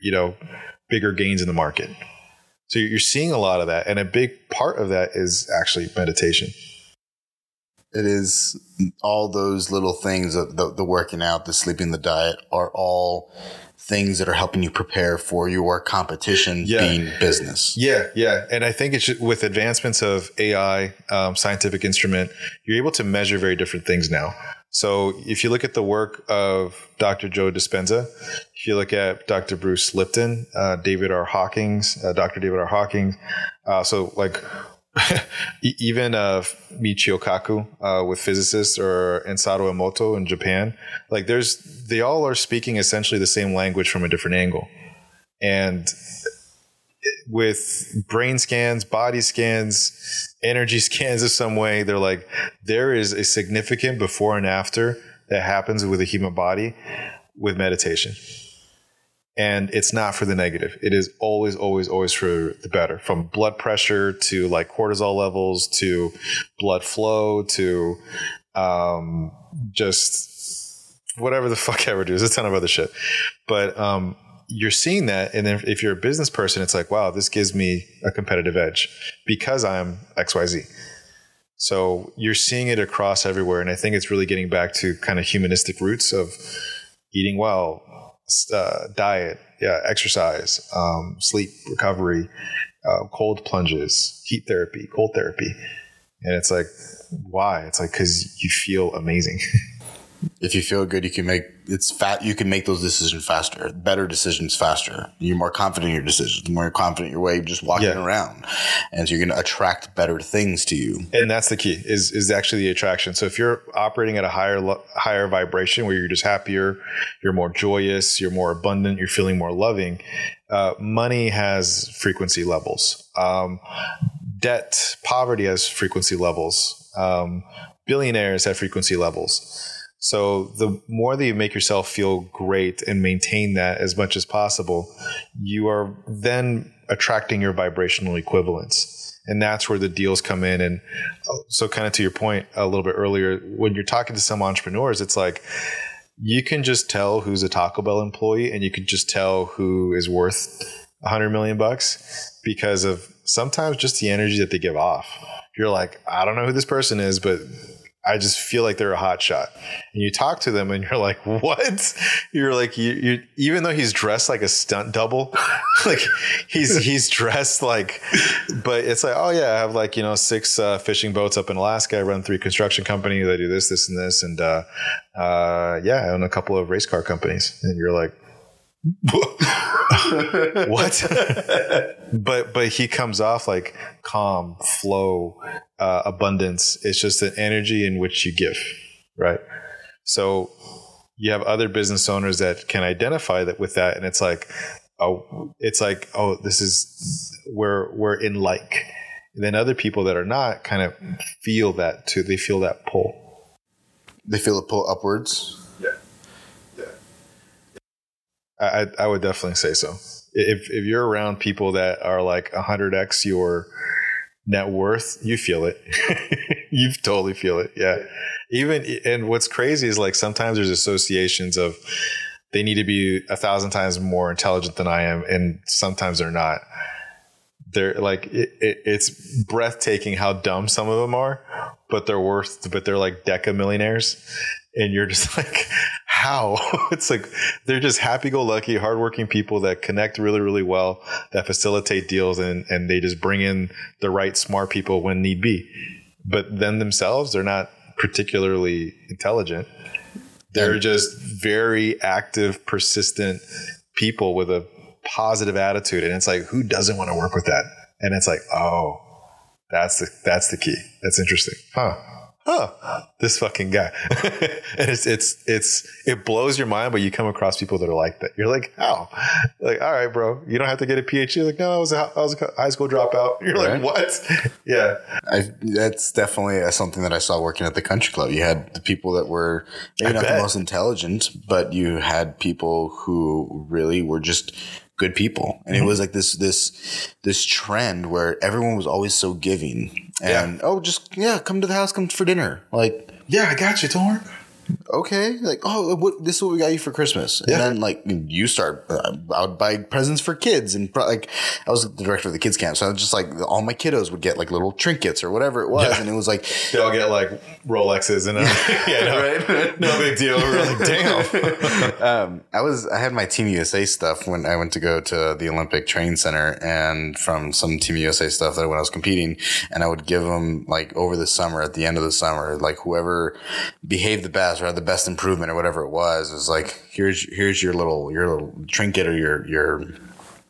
you know, bigger gains in the market. So you're seeing a lot of that. And a big part of that is actually meditation. It is all those little things, the, the working out, the sleeping, the diet are all things that are helping you prepare for your competition yeah. being business. Yeah, yeah. And I think it's with advancements of AI, um, scientific instrument, you're able to measure very different things now. So if you look at the work of Dr. Joe Dispenza, if you look at Dr. Bruce Lipton, uh, David R. Hawkins, uh, Dr. David R. Hawkins, uh, so like even uh, Michio Kaku uh, with physicists or Masaru Emoto in Japan, like there's they all are speaking essentially the same language from a different angle, and with brain scans, body scans, energy scans of some way, they're like there is a significant before and after that happens with a human body with meditation and it's not for the negative. It is always, always, always for the better. From blood pressure to like cortisol levels to blood flow to um, just whatever the fuck ever. There's a ton of other shit, but um, you're seeing that, and then if you're a business person, it's like, wow, this gives me a competitive edge because I'm X, Y, Z. So you're seeing it across everywhere, and I think it's really getting back to kind of humanistic roots of eating well, uh, diet, yeah, exercise, um, sleep, recovery, uh, cold plunges, heat therapy, cold therapy, and it's like, why? It's like because you feel amazing. if you feel good, you can make it's fat. You can make those decisions faster, better decisions faster. You're more confident in your decisions. The more you're confident in your way, just walking yeah. around, and so you're going to attract better things to you. And that's the key is is actually the attraction. So if you're operating at a higher higher vibration where you're just happier, you're more joyous, you're more abundant, you're feeling more loving. Uh, money has frequency levels. Um, debt, poverty has frequency levels. Um, billionaires have frequency levels so the more that you make yourself feel great and maintain that as much as possible, you are then attracting your vibrational equivalents. And that's where the deals come in. And uh, so, kind of to your point a little bit earlier, when you're talking to some entrepreneurs, it's like you can just tell who's a Taco Bell employee and you can just tell who is worth a hundred million bucks because of sometimes just the energy that they give off. You're like, I don't know who this person is, but I just feel like they're a hot shot. And you talk to them and you're like, what? You're like, you, you even though he's dressed like a stunt double, like he's, he's dressed like, but it's like, oh yeah, I have like, you know, six uh, fishing boats up in Alaska. I run three construction companies. I do this, this, and this. And, uh, uh, yeah, I own a couple of race car companies. And you're like, what? but but he comes off like calm, flow, uh, abundance. It's just an energy in which you give, right? So you have other business owners that can identify that with that, and it's like, oh, it's like, oh, this is we're we're in like. And then other people that are not kind of feel that too. They feel that pull. They feel it pull upwards. I, I would definitely say so. If if you're around people that are like hundred x your net worth, you feel it. you totally feel it. Yeah. Even and what's crazy is like sometimes there's associations of they need to be a thousand times more intelligent than I am, and sometimes they're not. They're like it, it, it's breathtaking how dumb some of them are, but they're worth. But they're like deca millionaires, and you're just like, how? it's like they're just happy-go-lucky, hardworking people that connect really, really well, that facilitate deals, and and they just bring in the right smart people when need be. But then themselves, they're not particularly intelligent. They're just very active, persistent people with a positive attitude, and it's like, who doesn't want to work with that? And it's like, oh, that's the that's the key. That's interesting, huh? Huh, this fucking guy. and it's, it's, it's, it blows your mind, but you come across people that are like that. You're like, how? Like, all right, bro, you don't have to get a PhD. You're like, no, I was a, I was a high school dropout. You're Right. like, what? yeah. I, that's definitely uh, something that I saw working at the country club. You had the people that were maybe I not bet. the most intelligent, but you had people who really were just good people, and Mm-hmm. it was like this this this trend where everyone was always so giving, and oh, just yeah, come to the house, come for dinner, like. Yeah, I got you. Don't worry. Okay, like oh, what, this is what we got you for Christmas, and Yeah. then like you start. Uh, I would buy presents for kids, and pro- like I was the director of the kids camp, so I was just like all my kiddos would get like little trinkets or whatever it was, Yeah. and it was like They all get like Rolexes and yeah, no, Right? no big deal. We're like, damn. um, I was I had my Team USA stuff when I went to go to the Olympic Training Center, and from some Team USA stuff that when I was competing, and I would give them like over the summer, at the end of the summer, like whoever behaved the best or the best improvement or whatever it was, was like here's here's your little your little trinket or your your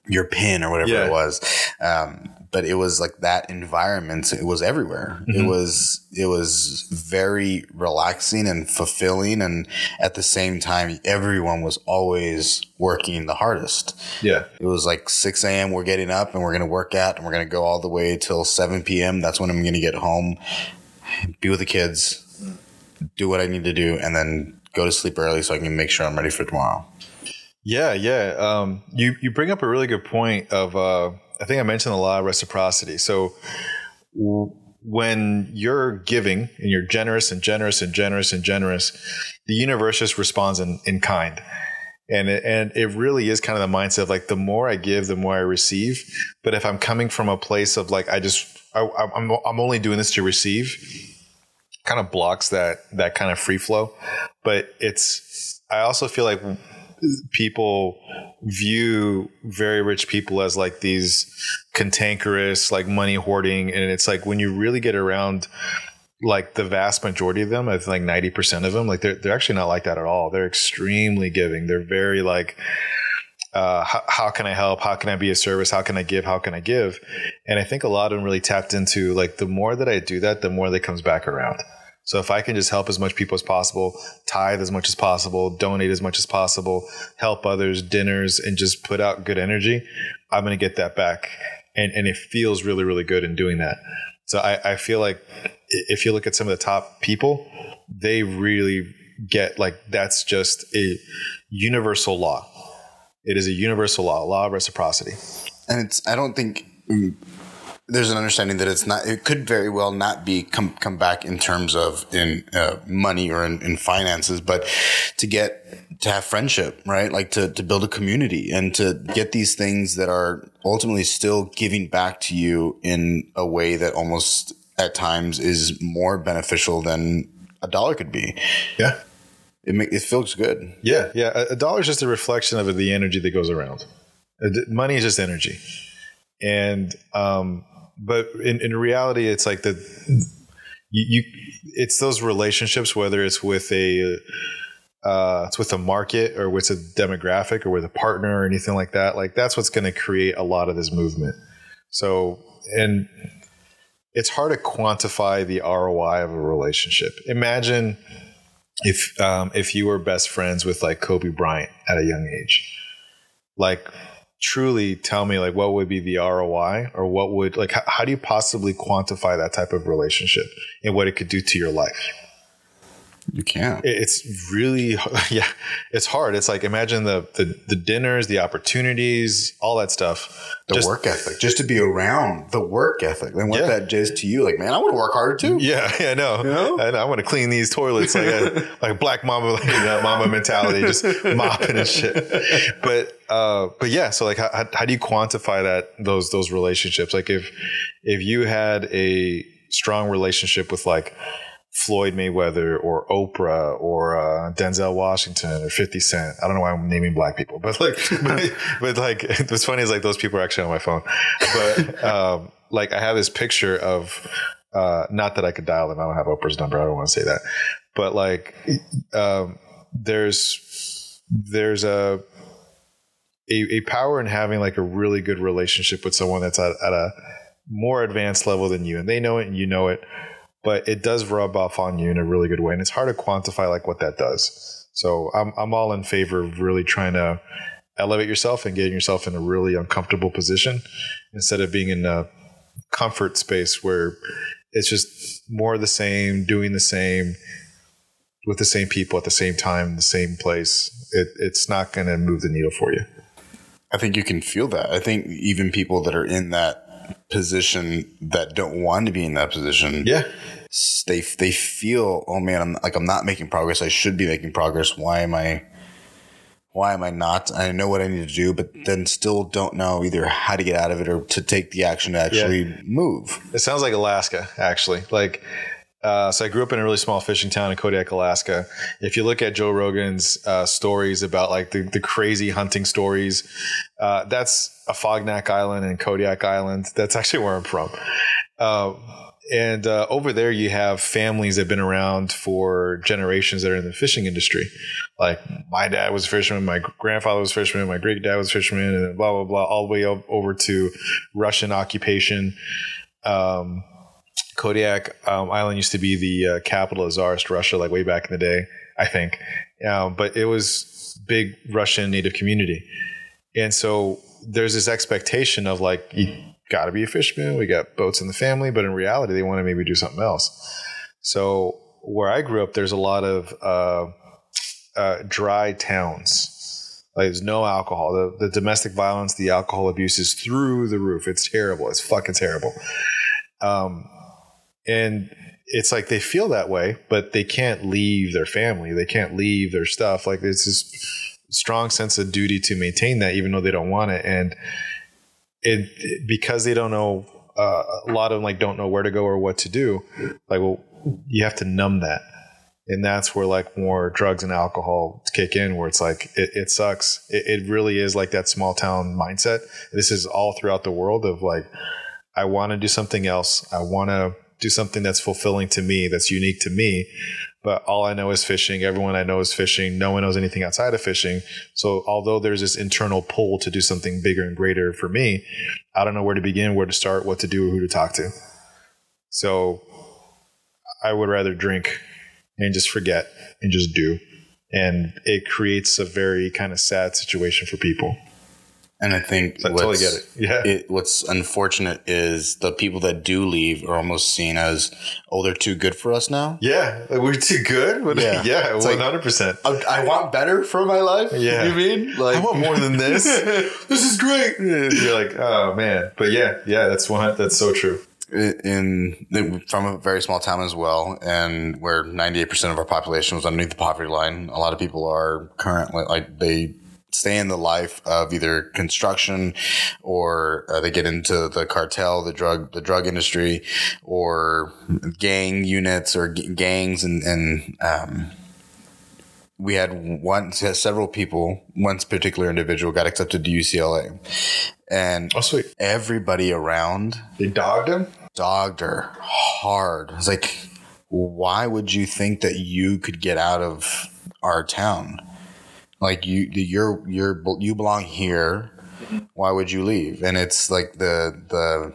your pin or whatever Yeah. it was. Um, but it was like that environment. It was everywhere. It was it was very relaxing and fulfilling, and at the same time, everyone was always working the hardest. Yeah. It was like six a.m. We're getting up and we're gonna work out, and we're gonna go all the way till seven p.m. That's when I'm gonna get home, be with the kids, do what I need to do, and then go to sleep early so I can make sure I'm ready for tomorrow. Yeah, yeah. Um, you you bring up a really good point of uh, I think I mentioned the law of reciprocity. So when you're giving and you're generous and generous and generous and generous, the universe just responds in, in kind. And it, and it really is kind of the mindset of like the more I give, the more I receive. But if I'm coming from a place of like I just I, I'm I'm only doing this to receive, kind of blocks that that kind of free flow. But it's I also feel like people view very rich people as like these cantankerous, like money hoarding, and it's like when you really get around like the vast majority of them, I think like ninety percent of them, like they're they're actually not like that at all. They're extremely giving. They're very like uh, how, how can I help? How can I be a service? How can I give? How can I give? And I think a lot of them really tapped into like the more that I do that, the more that comes back around. So if I can just help as much people as possible, tithe as much as possible, donate as much as possible, help others, dinners, and just put out good energy, I'm going to get that back. And, and it feels really, really good in doing that. So I, I feel like if you look at some of the top people, they really get like that's just a universal law. It is a universal law, law of reciprocity. and it's i don't think mm, there's an understanding that it's not it could very well not be come come back in terms of in uh, money or in, in finances but to get to have friendship right like to, to build a community and to get these things that are ultimately still giving back to you in a way that almost at times is more beneficial than a dollar could be Yeah. it, ma- it feels good Yeah, yeah. A, a dollar is just a reflection of the energy that goes around. Uh, Money is just energy, and um, but in, in reality, it's like the you, you it's those relationships, whether it's with a uh, it's with a market or with a demographic or with a partner or anything like that. Like that's what's going to create a lot of this movement. So and it's hard to quantify the ROI of a relationship. Imagine if um, if you were best friends with like Kobe Bryant at a young age, like truly tell me like what would be the ROI or what would like how, how do you possibly quantify that type of relationship and what it could do to your life? You can't It's really yeah, it's hard. It's like imagine the the, the dinners, the opportunities, all that stuff. the Just- work ethic, just to be around the work ethic, and what Yeah. that does to you. Like, man, I want to work harder too. Yeah, yeah, I know. know? I, know. I want to clean these toilets like a, like black mama, like that mama mentality, just mopping and shit. But uh, but yeah. So like, how, how- how do you quantify that those those relationships? Like if if you had a strong relationship with like Floyd Mayweather or Oprah or uh, Denzel Washington or 50 Cent. I don't know why I'm naming black people, but like, but, but like, what's funny is like those people are actually on my phone. But um, like, I have this picture of, uh, not that I could dial them. I don't have Oprah's number. I don't want to say that. But like, um, there's there's a, a a power in having like a really good relationship with someone that's at, at a more advanced level than you, and they know it and you know it but it does rub off on you in a really good way, and it's hard to quantify like what that does. So I'm I'm all in favor of really trying to elevate yourself and getting yourself in a really uncomfortable position instead of being in a comfort space where it's just more of the same, doing the same with the same people at the same time, the same place. It, it's not going to move the needle for you. I think you can feel that. I think even people that are in that position that don't want to be in that position, Yeah. They they feel, oh man, I'm like I'm not making progress. I should be making progress. Why am I? Why am I not? I know what I need to do, but then still don't know either how to get out of it or to take the action to actually move. It sounds like Alaska, actually. Like, uh, so I grew up in a really small fishing town in Kodiak, Alaska. If you look at Joe Rogan's uh, stories about like the, the crazy hunting stories, uh, that's Afognak Island and Kodiak Island. That's actually where I'm from. And uh, over there, you have families that have been around for generations that are in the fishing industry. Like my dad was a fisherman, my grandfather was a fisherman, my great dad was a fisherman, and blah blah blah, all the way up over to Russian occupation. Um, Kodiak um, Island used to be the uh, capital of Tsarist Russia, like way back in the day, I think. Um, but it was big Russian native community, and so there's this expectation of like got to be a fisherman. We got boats in the family, but in reality, they want to maybe do something else. So where I grew up, there's a lot of uh, uh, dry towns. Like there's no alcohol. The, the domestic violence, the alcohol abuse is through the roof. It's terrible. It's fucking terrible. Um, and it's like they feel that way, but they can't leave their family. They can't leave their stuff. Like there's this strong sense of duty to maintain that, even though they don't want it. And it because they don't know uh, a lot of them like don't know where to go or what to do. Like, well, you have to numb that, and that's where like more drugs and alcohol kick in. Where it's like it, it sucks. It, it really is like that small town mindset. This is all throughout the world of like, I want to do something else. I want to do something that's fulfilling to me, that's unique to me. But all I know is fishing. Everyone I know is fishing. No one knows anything outside of fishing. So although there's this internal pull to do something bigger and greater for me, I don't know where to begin, where to start, what to do, who to talk to. So I would rather drink and just forget and just do. And it creates a very kind of sad situation for people. And I think I totally get it. Yeah. It, what's unfortunate is the people that do leave are almost seen as, oh, they're too good for us now. Yeah. Like we're too good. Yeah. Yeah. 100%. I, I want better for my life. Yeah. You mean? Like, I want more than this. this is great. You're like, oh man. But yeah, yeah, that's one. That's so true. in from a very small town as well, and where ninety eight percent of our population was underneath the poverty line. A lot of people are currently like they stay in the life of either construction or uh, they get into the cartel, the drug, the drug industry, or gang units or g- gangs, and and um, we had one several people. One particular individual got accepted to UCLA, and Oh, sweet. everybody around They dogged him. dogged her hard. It's like, why would you think that you could get out of our town? Like you, you're you're you belong here. Why would you leave? And it's like the the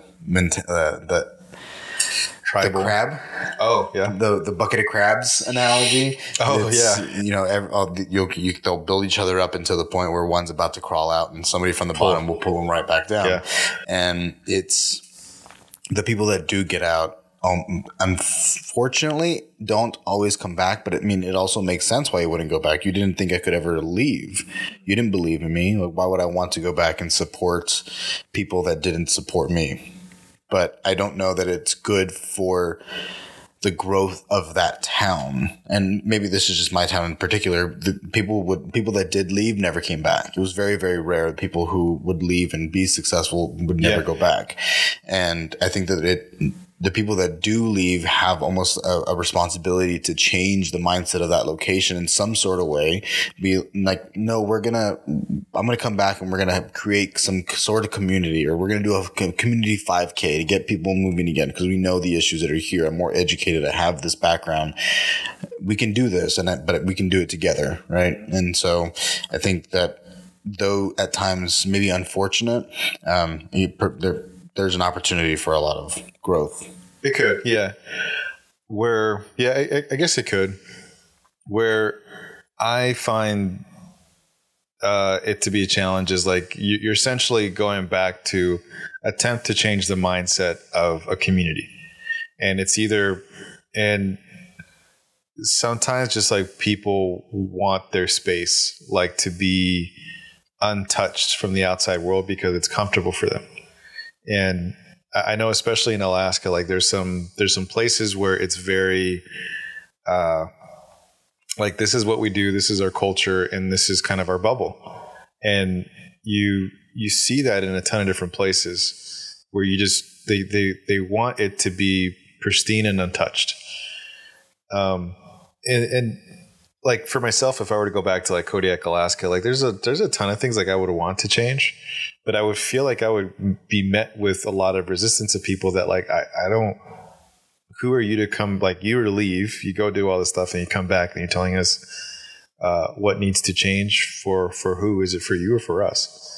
uh, the the Tribal. crab, Oh, yeah. the the bucket of crabs analogy. Oh, It's, yeah. you know, every, oh, you'll, you, they'll build each other up until the point where one's about to crawl out, and somebody from the bottom will pull them right back down. Yeah. And it's the people that do get out. Um, unfortunately, don't always come back. But I mean, it also makes sense why you wouldn't go back. You didn't think I could ever leave. You didn't believe in me. Like, why would I want to go back and support people that didn't support me? But I don't know that it's good for the growth of that town. And maybe this is just my town in particular. The people would people that did leave never came back. It was very very rare. People who would leave and be successful would never Yeah. go back. And I think that it the people that do leave have almost a, a responsibility to change the mindset of that location in some sort of way. Be like, no, we're gonna, I'm gonna come back and we're gonna create some sort of community, or we're gonna do a community 5K to get people moving again because we know the issues that are here. I'm more educated. I have this background. We can do this, and that, but we can do it together, right? And so, I think that though at times maybe unfortunate, um, you, there's an opportunity for a lot of growth. It could, yeah. where yeah I, I guess it could where i find uh, it to be a challenge is like you, you're essentially going back to attempt to change the mindset of a community and it's either and sometimes just like people want their space like to be untouched from the outside world because it's comfortable for them and i know especially in alaska like there's some there's some places where it's very uh like this is what we do this is our culture and this is kind of our bubble. And you you see that in a ton of different places where you just they they they want it to be pristine and untouched. Um and, and like for myself, if I were to go back to like Kodiak, Alaska, like there's a there's a ton of things like I would want to change, but I would feel like I would be met with a lot of resistance of people that like I, I don't. Who are you to come? Like you were to leave, you go do all this stuff, and you come back and you're telling us uh, what needs to change for for who? Is it for you or for us?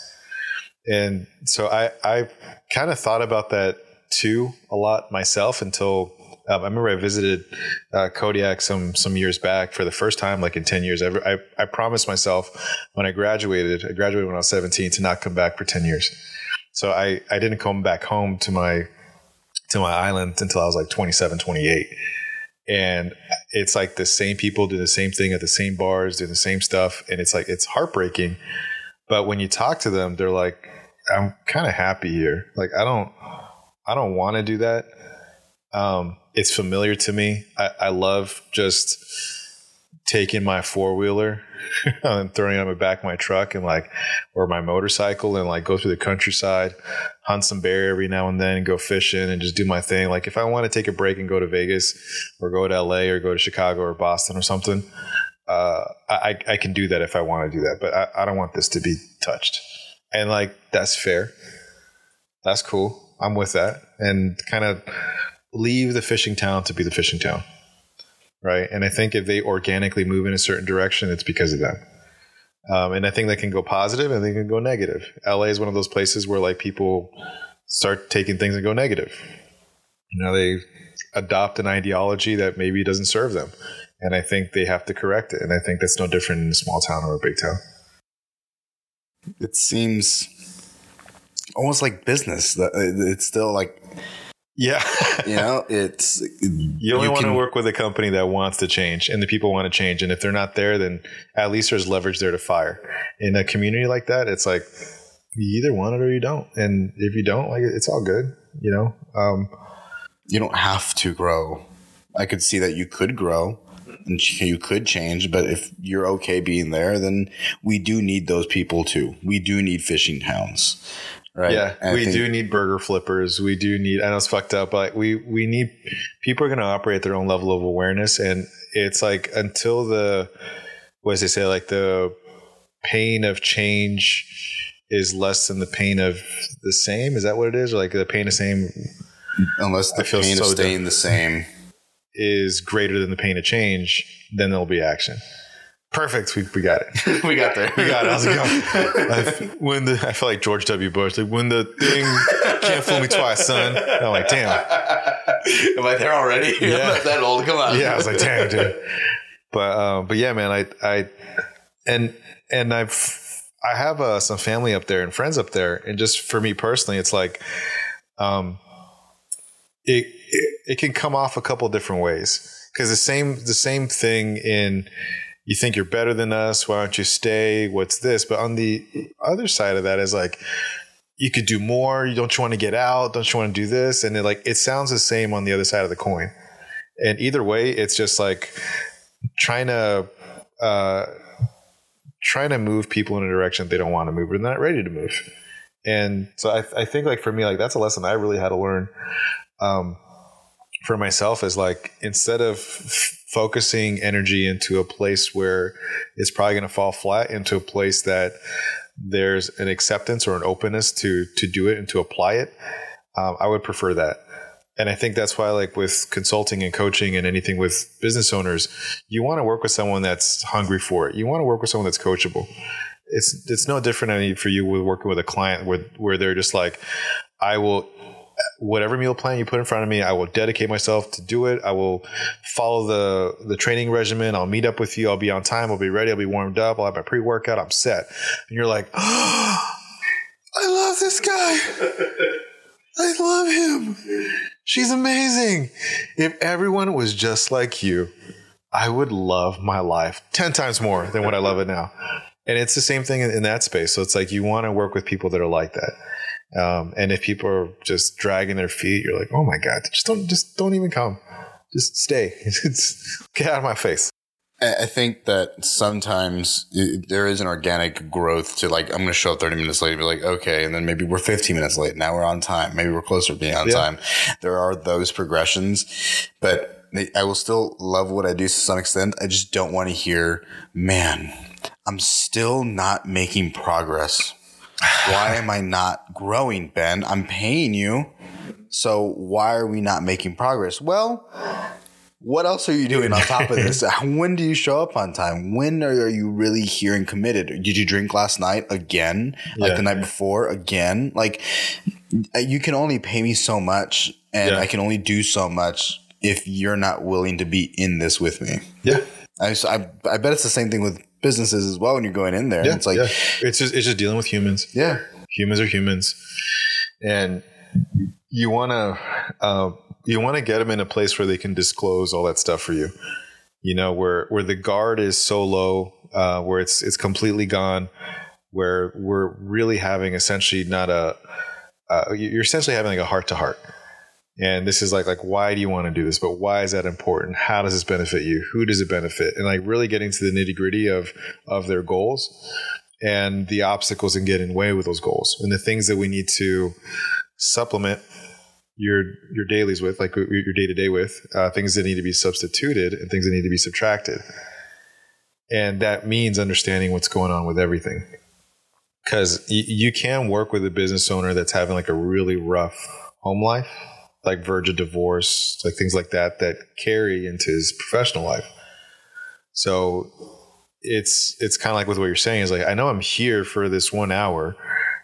And so I I kind of thought about that too a lot myself until um, I remember I visited uh, Kodiak some some years back for the first time, like in ten years. I, I, I promised myself when I graduated, I graduated when I was seventeen, to not come back for ten years. So I I didn't come back home to my to my island until I was like 27, 28. And it's like the same people do the same thing at the same bars, doing the same stuff, and it's like it's heartbreaking. But when you talk to them, they're like, "I'm kind of happy here. Like I don't, I don't want to do that." Um, it's familiar to me. I, I love just taking my four wheeler and throwing it on the back of my truck and like or my motorcycle and like go through the countryside, hunt some bear every now and then, go fishing and just do my thing. Like if I want to take a break and go to Vegas or go to LA or go to Chicago or Boston or something, uh, I, I can do that if I want to do that. But I, I don't want this to be touched. And like that's fair. That's cool. I'm with that. And kind of leave the fishing town to be the fishing town. Right. And I think if they organically move in a certain direction, it's because of them. Um, and I think that can go positive and they can go negative. LA is one of those places where like people start taking things and go negative. You know, they adopt an ideology that maybe doesn't serve them. And I think they have to correct it. And I think that's no different in a small town or a big town. It seems almost like business. It's still like yeah. you know, it's you only you want can, to work with a company that wants to change and the people want to change. And if they're not there, then at least there's leverage there to fire. In a community like that, it's like you either want it or you don't. And if you don't, like it's all good, you know? Um, you don't have to grow. I could see that you could grow and you could change, but if you're okay being there, then we do need those people too. We do need fishing hounds right? Yeah, and we think, do need burger flippers. We do need. I know it's fucked up, but we we need people are going to operate their own level of awareness, and it's like until the what does they say? Like the pain of change is less than the pain of the same. Is that what it is? Or like the pain of same? Unless the pain so of staying the same is greater than the pain of change, then there'll be action. Perfect. We, we got it. we got there. We got it. How's it going? I, when the I feel like George W. Bush. Like when the thing can't fool me twice, son. I'm like, damn. Am I there already? Yeah. that old. Come on. Yeah. I was like, damn, dude. But um, but yeah, man. I I and and I've I have uh, some family up there and friends up there, and just for me personally, it's like um, it, it, it can come off a couple different ways because the same the same thing in you think you're better than us. Why don't you stay? What's this? But on the other side of that is like, you could do more. You don't you want to get out? Don't you want to do this? And it like it sounds the same on the other side of the coin. And either way, it's just like trying to uh, trying to move people in a direction they don't want to move or they're not ready to move. And so I, I think like for me, like that's a lesson I really had to learn. Um, for myself is like instead of focusing energy into a place where it's probably going to fall flat into a place that there's an acceptance or an openness to to do it and to apply it um, i would prefer that. And i think that's why like with consulting and coaching and anything with business owners you want to work with someone that's hungry for it. You want to work with someone that's coachable. It's it's no different for you with working with a client where where they're just like i will whatever meal plan you put in front of me, I will dedicate myself to do it. I will follow the the training regimen. I'll meet up with you. I'll be on time. I'll be ready. I'll be warmed up. I'll have my pre workout. I'm set. And you're like, oh, I love this guy. I love him. She's amazing. If everyone was just like you, I would love my life 10 times more than what I love it now. And it's the same thing in, in that space. So it's like you want to work with people that are like that. Um, and if people are just dragging their feet, you're like, oh my God, just don't, just don't even come. Just stay. Get out of my face. I think that sometimes there is an organic growth to like, I'm going to show up 30 minutes late and be like, okay. And then maybe we're 15 minutes late. Now we're on time. Maybe we're closer to being on yeah. time. There are those progressions, but I will still love what I do to some extent. I just don't want to hear, man, I'm still not making progress. Why am I not growing, Ben? I'm paying you. So why are we not making progress? Well, what else are you doing on top of this? when do you show up on time? When are you really here and committed? Did you drink last night again? Like the night before again? Like uh, you can only pay me so much and yeah. I can only do so much if you're not willing to be in this with me. Yeah. I, I, I bet it's the same thing with businesses as well when you're going in there. Yeah, it's like yeah. it's just it's just dealing with humans. Yeah, humans are humans, and you want to uh, you want to get them in a place where they can disclose all that stuff for you. You know, where where the guard is so low, uh, where it's it's completely gone, where we're really having essentially not a uh, you're essentially having like a heart to heart and this is like like why do you want to do this? But why is that important? How does this benefit you? Who does it benefit? And like really getting to the nitty gritty of of their goals and the obstacles that getting in way with those goals. And the things that we need to supplement your your dailies with like your day to day with uh, things that need to be substituted and things that need to be subtracted. And that means understanding what's going on with everything. Because y- you can work with a business owner that's having like a really rough home life like verge of divorce, like things like that that carry into his professional life. So it's it's kind of like with what you're saying is like I know I'm here for this one hour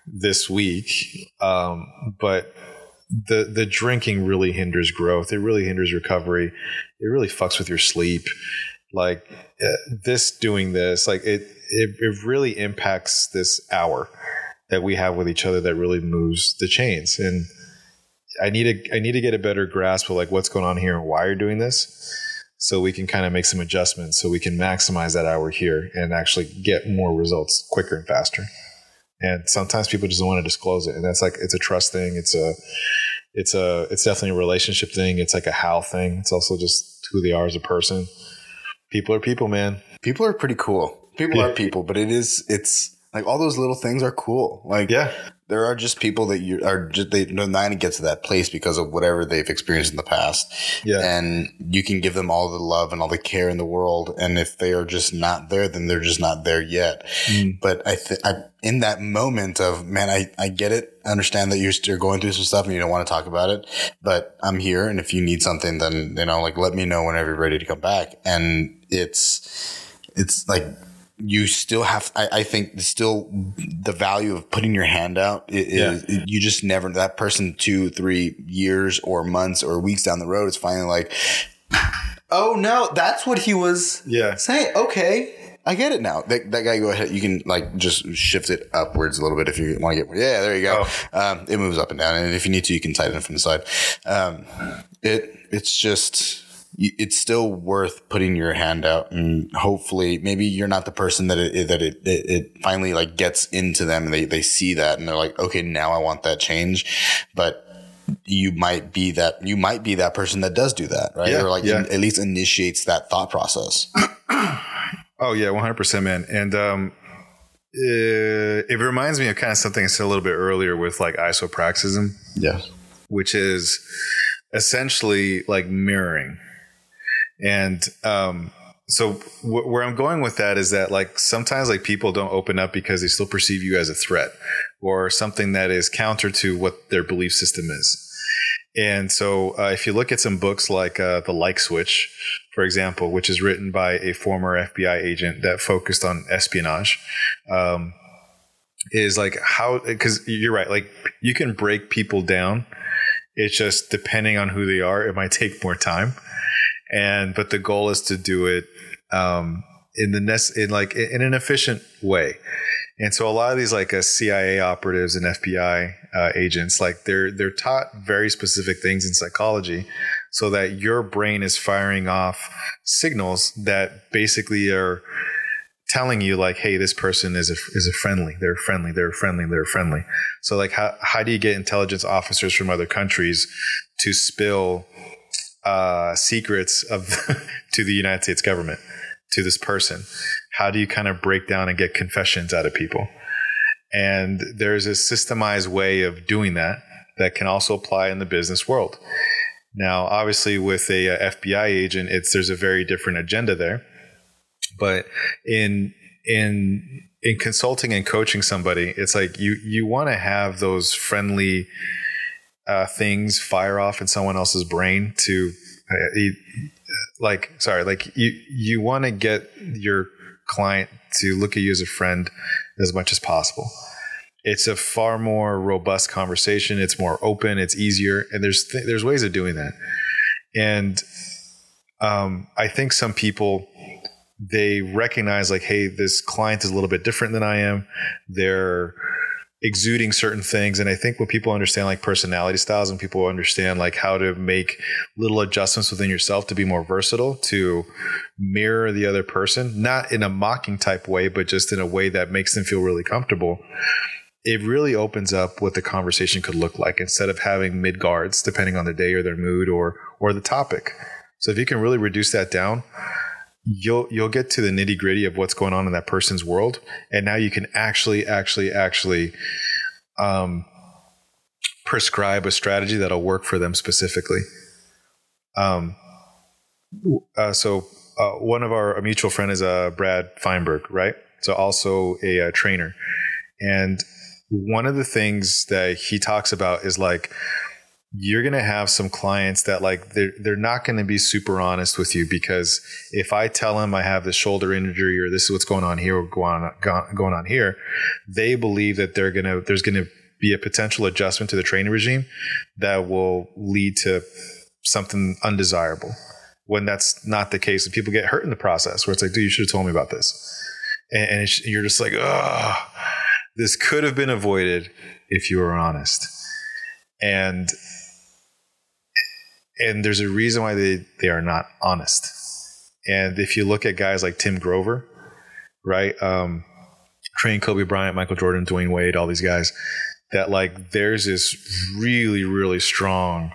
this week, um, but the the drinking really hinders growth. It really hinders recovery. It really fucks with your sleep. Like uh, this doing this, like it, it it really impacts this hour that we have with each other that really moves the chains and I need to I need to get a better grasp of like what's going on here and why you're doing this, so we can kind of make some adjustments so we can maximize that hour here and actually get more results quicker and faster. And sometimes people just don't want to disclose it, and that's like it's a trust thing. It's a it's a it's definitely a relationship thing. It's like a how thing. It's also just who they are as a person. People are people, man. People are pretty cool. People yeah. are people, but it is it's like all those little things are cool. Like yeah, there are just people that you are just they know to get to that place because of whatever they've experienced in the past. Yeah. And you can give them all the love and all the care in the world. And if they are just not there, then they're just not there yet. Mm. But I think I in that moment of man, I, I get it. I understand that you're you're going through some stuff and you don't want to talk about it, but I'm here. And if you need something, then, you know, like let me know whenever you're ready to come back. And it's, it's like, you still have I, I, think still the value of putting your hand out is yeah. you just never that person two three years or months or weeks down the road is finally like oh no that's what he was yeah saying okay I get it now. That, that guy, go ahead. You can like just shift it upwards a little bit if you want to get. Yeah, there you go. Oh. Um, it moves up and down, and if you need to, you can tighten it from the side. Um, it it's just it's still worth putting your hand out and hopefully maybe you're not the person that it, that it, it, it, finally like gets into them and they, they see that and they're like, okay, now I want that change. But you might be that, you might be that person that does do that, right? Yeah, or like yeah. in, at least initiates that thought process. oh yeah, 100%, man. And, um, it, it reminds me of kind of something I said a little bit earlier with like isopraxism. Yeah. Which is essentially like mirroring and um, so w- where I'm going with that is that like sometimes like people don't open up because they still perceive you as a threat or something that is counter to what their belief system is. And so uh, if you look at some books like uh, The Like Switch, for example, which is written by a former FBI agent that focused on espionage, um, is like how because you're right, like you can break people down It's just depending on who they are, it might take more time. And but the goal is to do it um, in the nest in like in an efficient way. And so a lot of these like uh, CIA operatives and FBI uh, agents, like they're they're taught very specific things in psychology, so that your brain is firing off signals that basically are telling you like, hey, this person is a is a friendly. They're friendly. They're friendly. They're friendly. So like, how how do you get intelligence officers from other countries to spill uh, secrets of to the United States government to this person? How do you kind of break down and get confessions out of people? And there's a systemized way of doing that that can also apply in the business world. Now, obviously, with a, a FBI agent, it's there's a very different agenda there. But in in in consulting and coaching somebody, it's like you you want to have those friendly uh, things fire off in someone else's brain to uh, like sorry like you you want to get your client to look at you as a friend as much as possible. It's a far more robust conversation it's more open it's easier and there's th- there's ways of doing that. And um, i think some people they recognize like hey this client is a little bit different than i am. They're exuding certain things. And i think when people understand like personality styles and people understand like how to make little adjustments within yourself to be more versatile to mirror the other person not in a mocking type way but just in a way that makes them feel really comfortable it really opens up what the conversation could look like instead of having mid guards depending on the day or their mood or or the topic. So if you can really reduce that down you'll you'll get to the nitty gritty of what's going on in that person's world, and now you can actually, actually, actually um, prescribe a strategy that'll work for them specifically. Um, uh, so uh, one of our mutual friend is uh, Brad Feinberg, right? So also a, a trainer, and one of the things that he talks about is like you're going to have some clients that like they're, they're not going to be super honest with you because if I tell them I have this shoulder injury or this is what's going on here or going on, going on here, they believe that they're going to, there's going to be a potential adjustment to the training regime that will lead to something undesirable when that's not the case. And people get hurt in the process where it's like, dude, you should have told me about this. And, and you're just like, oh, this could have been avoided if you were honest. And and there's a reason why they they are not honest. And if you look at guys like Tim Grover, right, um, train Kobe Bryant, Michael Jordan, Dwyane Wade, all these guys, that like there's this really really strong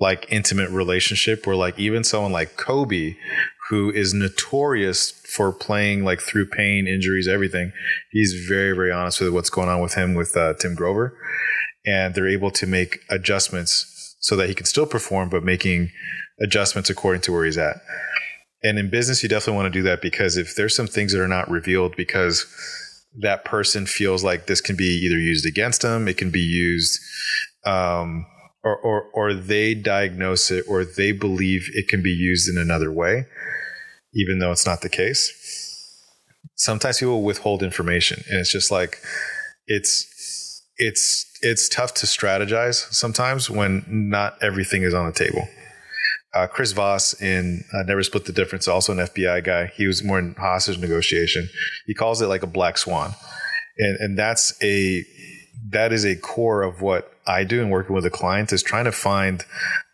like intimate relationship where like even someone like Kobe who is notorious for playing like through pain, injuries, everything. He's very, very honest with what's going on with him with uh, Tim Grover, and they're able to make adjustments so that he can still perform, but making adjustments according to where he's at. And in business, you definitely want to do that because if there's some things that are not revealed because that person feels like this can be either used against them, it can be used, um, or, or, or they diagnose it or they believe it can be used in another way, even though it's not the case. Sometimes people withhold information and it's just like, it's, it's it's tough to strategize sometimes when not everything is on the table. Uh, Chris Voss in uh, Never Split the Difference, also an FBI guy. He was more in hostage negotiation. He calls it like a black swan, and and that's a that is a core of what I do in working with a client is trying to find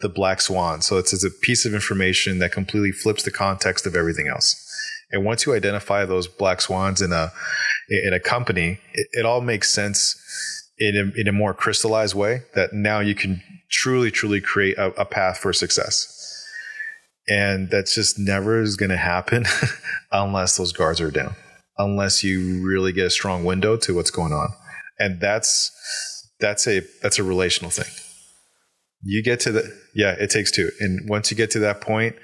the black swan. So it's, it's a piece of information that completely flips the context of everything else. And once you identify those black swans in a in a company, it, it all makes sense in a, in a more crystallized way that now you can truly, truly create a, a path for success. And that's just never is going to happen unless those guards are down, unless you really get a strong window to what's going on. And that's, that's a, that's a relational thing. You get to the, yeah, it takes two. And once you get to that point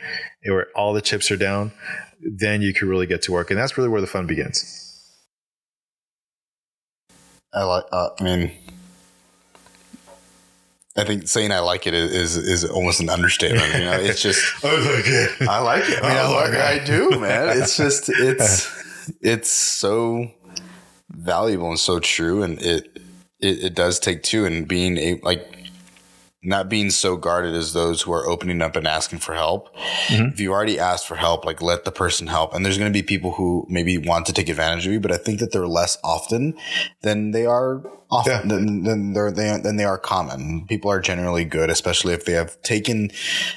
where all the chips are down, then you can really get to work. And that's really where the fun begins. I like. Uh, I mean, I think saying I like it is is almost an understatement. You know, it's just I like it. I like it. I mean, I, I like it. I do, man. It's just it's it's so valuable and so true, and it it, it does take two. And being a like not being so guarded as those who are opening up and asking for help. Mhm. If you already asked for help, like let the person help. And there's going to be people who maybe want to take advantage of you, but I think that they're less often than they are often Yeah. than, than they're they, than they are common. People are generally good, especially if they have taken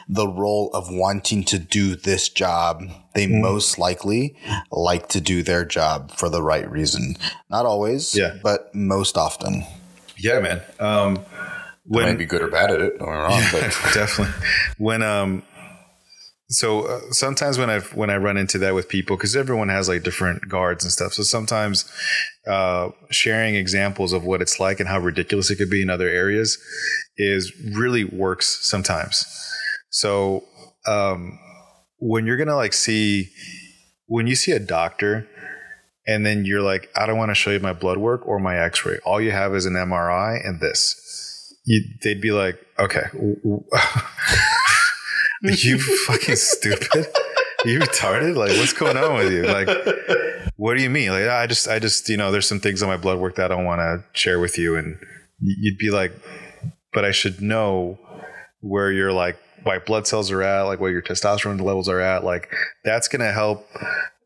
the role of wanting to do this job. They Mm. most likely like to do their job for the right reason. Not always, Yeah. but most often. Yeah, man. Um, When might be good or bad at it, don't me wrong, but definitely. When um so uh, sometimes when i when i run into that with people because everyone has like different guards and stuff so sometimes uh sharing examples of what it's like and how ridiculous it could be in other areas is really works sometimes. So um when you're gonna like see when you see a doctor and then you're like i don't want to show you my blood work or my x-ray. All you have is an mri and this you, they'd be like, okay, w- w- are you fucking stupid? You retarded? Like, what's going on with you? Like, what do you mean? Like, I just, I just, you know, there's some things on my blood work that I don't want to share with you. And you'd be like, but I should know where your like white blood cells are at, like where your testosterone levels are at. Like, that's going to help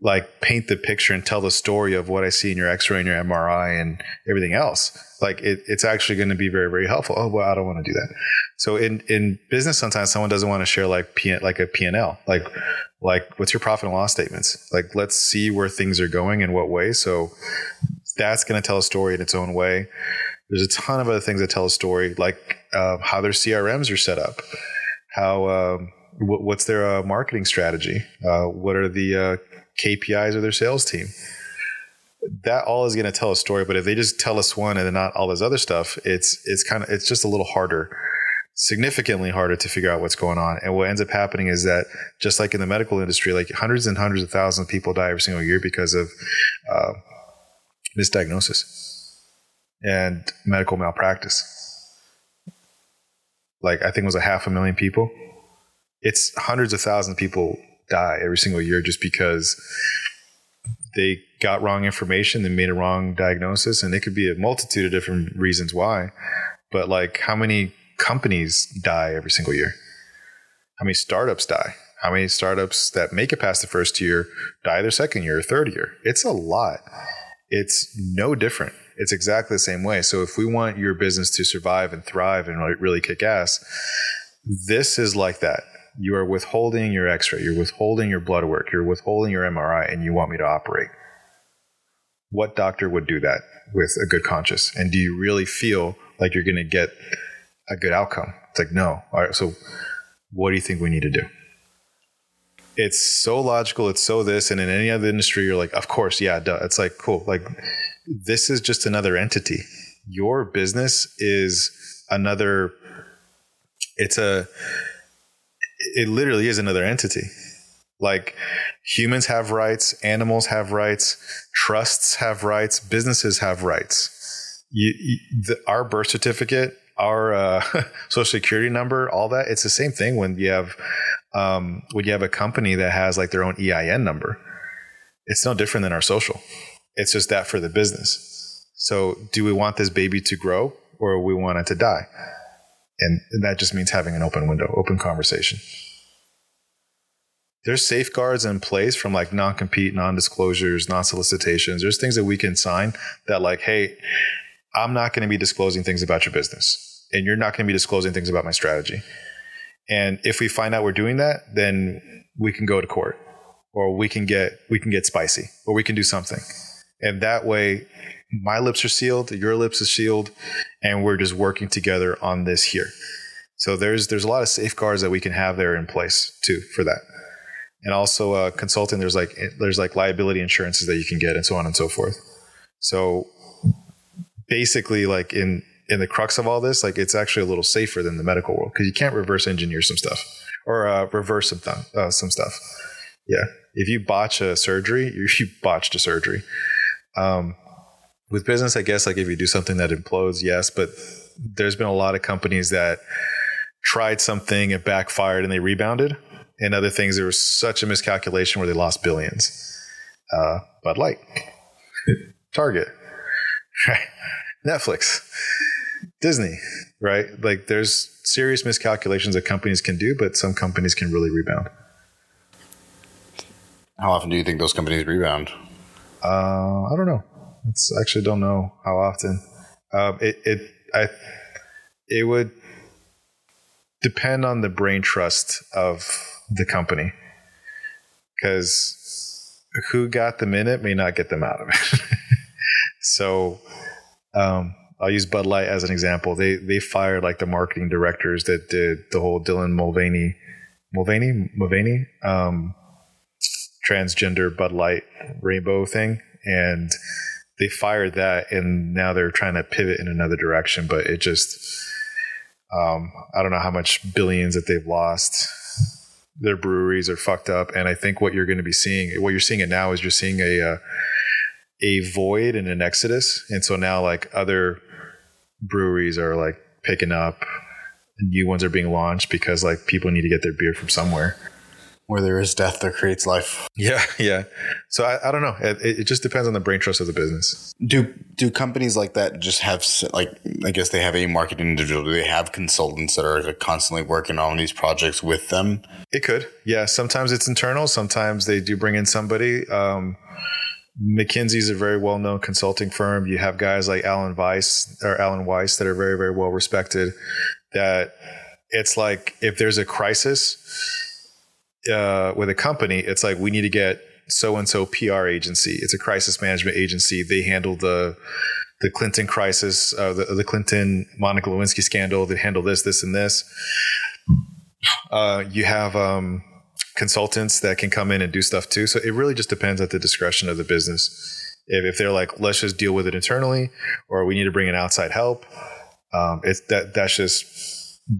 like paint the picture and tell the story of what I see in your X-ray and your MRI and everything else. Like it, it's actually going to be very, very helpful. Oh, well, I don't want to do that. So in, in business, sometimes someone doesn't want to share like P, like a P&L, like, like what's your profit and loss statements? Like, let's see where things are going in what way. So that's going to tell a story in its own way. There's a ton of other things that tell a story, like uh, how their CRMs are set up, how um, wh- what's their uh, marketing strategy, uh, what are the uh, KPIs of their sales team. That all is going to tell a story, but if they just tell us one and then not all this other stuff, it's it's kind of it's just a little harder, significantly harder to figure out what's going on. And what ends up happening is that just like in the medical industry, like hundreds and hundreds of thousands of people die every single year because of uh, misdiagnosis and medical malpractice. Like I think it was a half a million people. It's hundreds of thousands of people die every single year just because they got wrong information, they made a wrong diagnosis, and it could be a multitude of different reasons why. But like, how many companies die every single year? How many startups die? How many startups that make it past the first year die their second year or third year? It's a lot. It's no different. It's exactly the same way. So if we want your business to survive and thrive and really kick ass, this is like that. You are withholding your x-ray, you're withholding your blood work, you're withholding your MRI and you want me to operate. What doctor would do that with a good conscience? And do you really feel like you're going to get a good outcome? It's like, no. All right. So what do you think we need to do? It's so logical. It's so this. And in any other industry, you're like, of course. Yeah. Duh. It's like, cool. Like this is just another entity. Your business is another, it's a, it literally is another entity. Like humans have rights, animals have rights, trusts have rights, businesses have rights. You, you, the, our birth certificate, our uh, social security number, all that, it's the same thing when you have um, when you have a company that has like their own EIN number. It's no different than our social. It's just that for the business. So, do we want this baby to grow or we want it to die? And, that just means having an open window, open conversation there's safeguards in place from like non-compete, non-disclosures, non-solicitations. There's things that we can sign that like, hey, I'm not going to be disclosing things about your business, and you're not going to be disclosing things about my strategy. And if we find out we're doing that, then we can go to court, or we can get we can get spicy, or we can do something. And that way, my lips are sealed, your lips are sealed, and we're just working together on this here. So there's there's a lot of safeguards that we can have there in place too for that. And also uh, consulting there's like there's like liability insurances that you can get and so on and so forth. So basically like in in the crux of all this like it's actually a little safer than the medical world because you can't reverse engineer some stuff or uh, reverse some, th- uh, some stuff. Yeah. If you botch a surgery you, you botched a surgery um, with business i guess like if you do something that implodes yes but there's been a lot of companies that tried something it backfired and they rebounded and other things. There was such a miscalculation where they lost billions. Uh, Bud Light, Target, Netflix. Disney, right? Like there's serious miscalculations that companies can do, but some companies can really rebound. How often do you think those companies rebound? Uh, I don't know. It's actually don't know how often. Um, it it I it would depend on the brain trust of the company because who got them in it may not get them out of it. so um, I'll use Bud Light as an example. They they fired like the marketing directors that did the whole Dylan Mulvaney, Mulvaney, Mulvaney, um, transgender Bud Light rainbow thing, and they fired that, and now they're trying to pivot in another direction. But it just, um, I don't know how much billions that they've lost. Their breweries are fucked up, and I think what you're going to be seeing, what you're seeing it now, is you're seeing a uh, a void and an exodus, and so now like other breweries are like picking up new ones are being launched because like people need to get their beer from somewhere where there is death there creates life. Yeah yeah. So i, I don't know. It, it just depends on the brain trust of the business. Do do companies like that just have like i guess they have a marketing individual. Do they have consultants that are constantly working on these projects with them? It could. Yeah sometimes it's internal. Sometimes they do bring in somebody. Um, McKinsey is a very well known consulting firm. You have guys like Alan Weiss or Alan Weiss that are very, very well respected. That it's like if there's a crisis uh, with a company, it's like we need to get so and so PR agency. It's a crisis management agency. They handle the the Clinton crisis, uh, the, the Clinton Monica Lewinsky scandal. They handle this, this, and this. Uh, you have um, consultants that can come in and do stuff too. So it really just depends at the discretion of the business. If, if they're like, let's just deal with it internally, or we need to bring in outside help, um, it's that that's just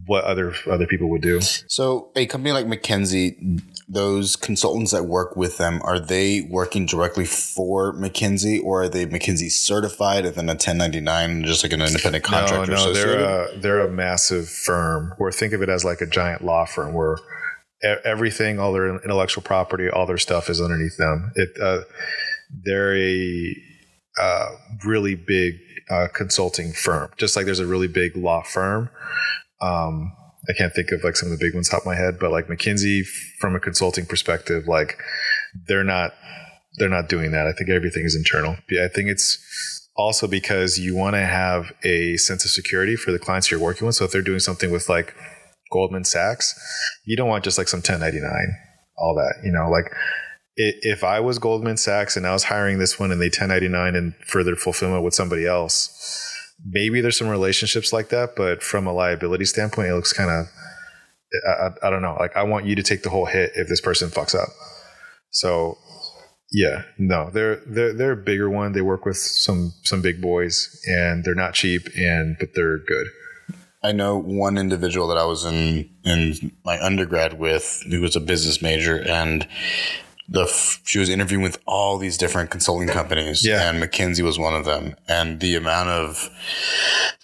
what other other people would do. So a company like McKinsey, those consultants that work with them, are they working directly for McKinsey, or are they McKinsey certified and then a 1099, just like an independent contractor? No, no, they're a, they're a massive firm. Or think of it as like a giant law firm where everything, all their intellectual property, all their stuff is underneath them. It, uh, they're a uh, really big uh, consulting firm, just like there's a really big law firm. Um, I can't think of like some of the big ones top of my head, but like McKinsey, from a consulting perspective, like they're not they're not doing that. I think everything is internal. I think it's also because you want to have a sense of security for the clients you're working with. So if they're doing something with like Goldman Sachs, you don't want just like some 1099, all that, you know, like if I was Goldman Sachs and I was hiring this one and they 1099 and further fulfillment with somebody else, maybe there's some relationships like that, but from a liability standpoint, it looks kind of, I, I, don't know. Like I want you to take the whole hit if this person fucks up. So yeah, no, they're, they're, they're a bigger one. They work with some, some big boys and they're not cheap and, but they're good. I know one individual that I was in in my undergrad with who was a business major and the she was interviewing with all these different consulting companies yeah. and McKinsey was one of them and the amount of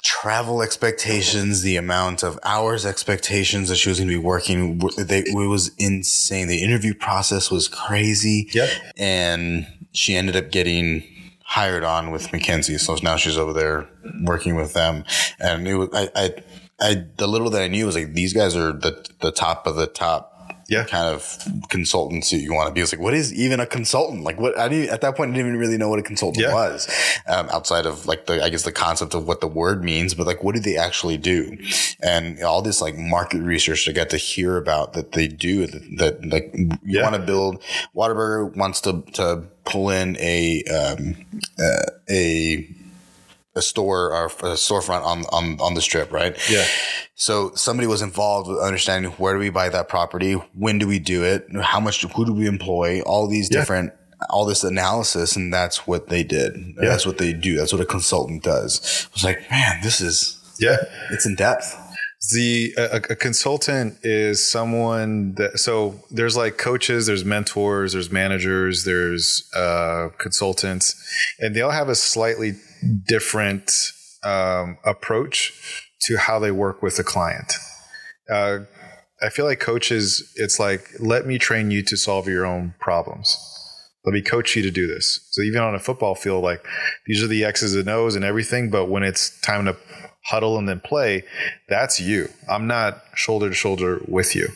travel expectations the amount of hours expectations that she was going to be working they it was insane the interview process was crazy yeah and she ended up getting hired on with McKinsey. So now she's over there working with them. And it was, I, I, I, the little that I knew was like, these guys are the, the top of the top yeah. kind of consultancy you want to be. It's like, what is even a consultant? Like what, I didn't, at that point, I didn't even really know what a consultant yeah. was, um, outside of like the, I guess the concept of what the word means, but like, what do they actually do? And all this like market research I got to hear about that they do that, that like you yeah. want to build, Whataburger wants to, to pull in a, um, uh, a, a store or a storefront on, on, on the strip, right? Yeah. So somebody was involved with understanding where do we buy that property? When do we do it? How much, who do we employ? All these yeah. different, all this analysis. And that's what they did. Yeah. That's what they do. That's what a consultant does. I was like, man, this is, yeah, it's in depth. The a, a, consultant is someone that so there's like coaches, there's mentors, there's managers, there's uh, consultants, and they all have a slightly different um, approach to how they work with the client. Uh, I feel like coaches, it's like, let me train you to solve your own problems. Let me coach you to do this. So even on a football field, like these are the X's and O's and everything. But when it's time to huddle and then play, that's you. I'm not shoulder to shoulder with you.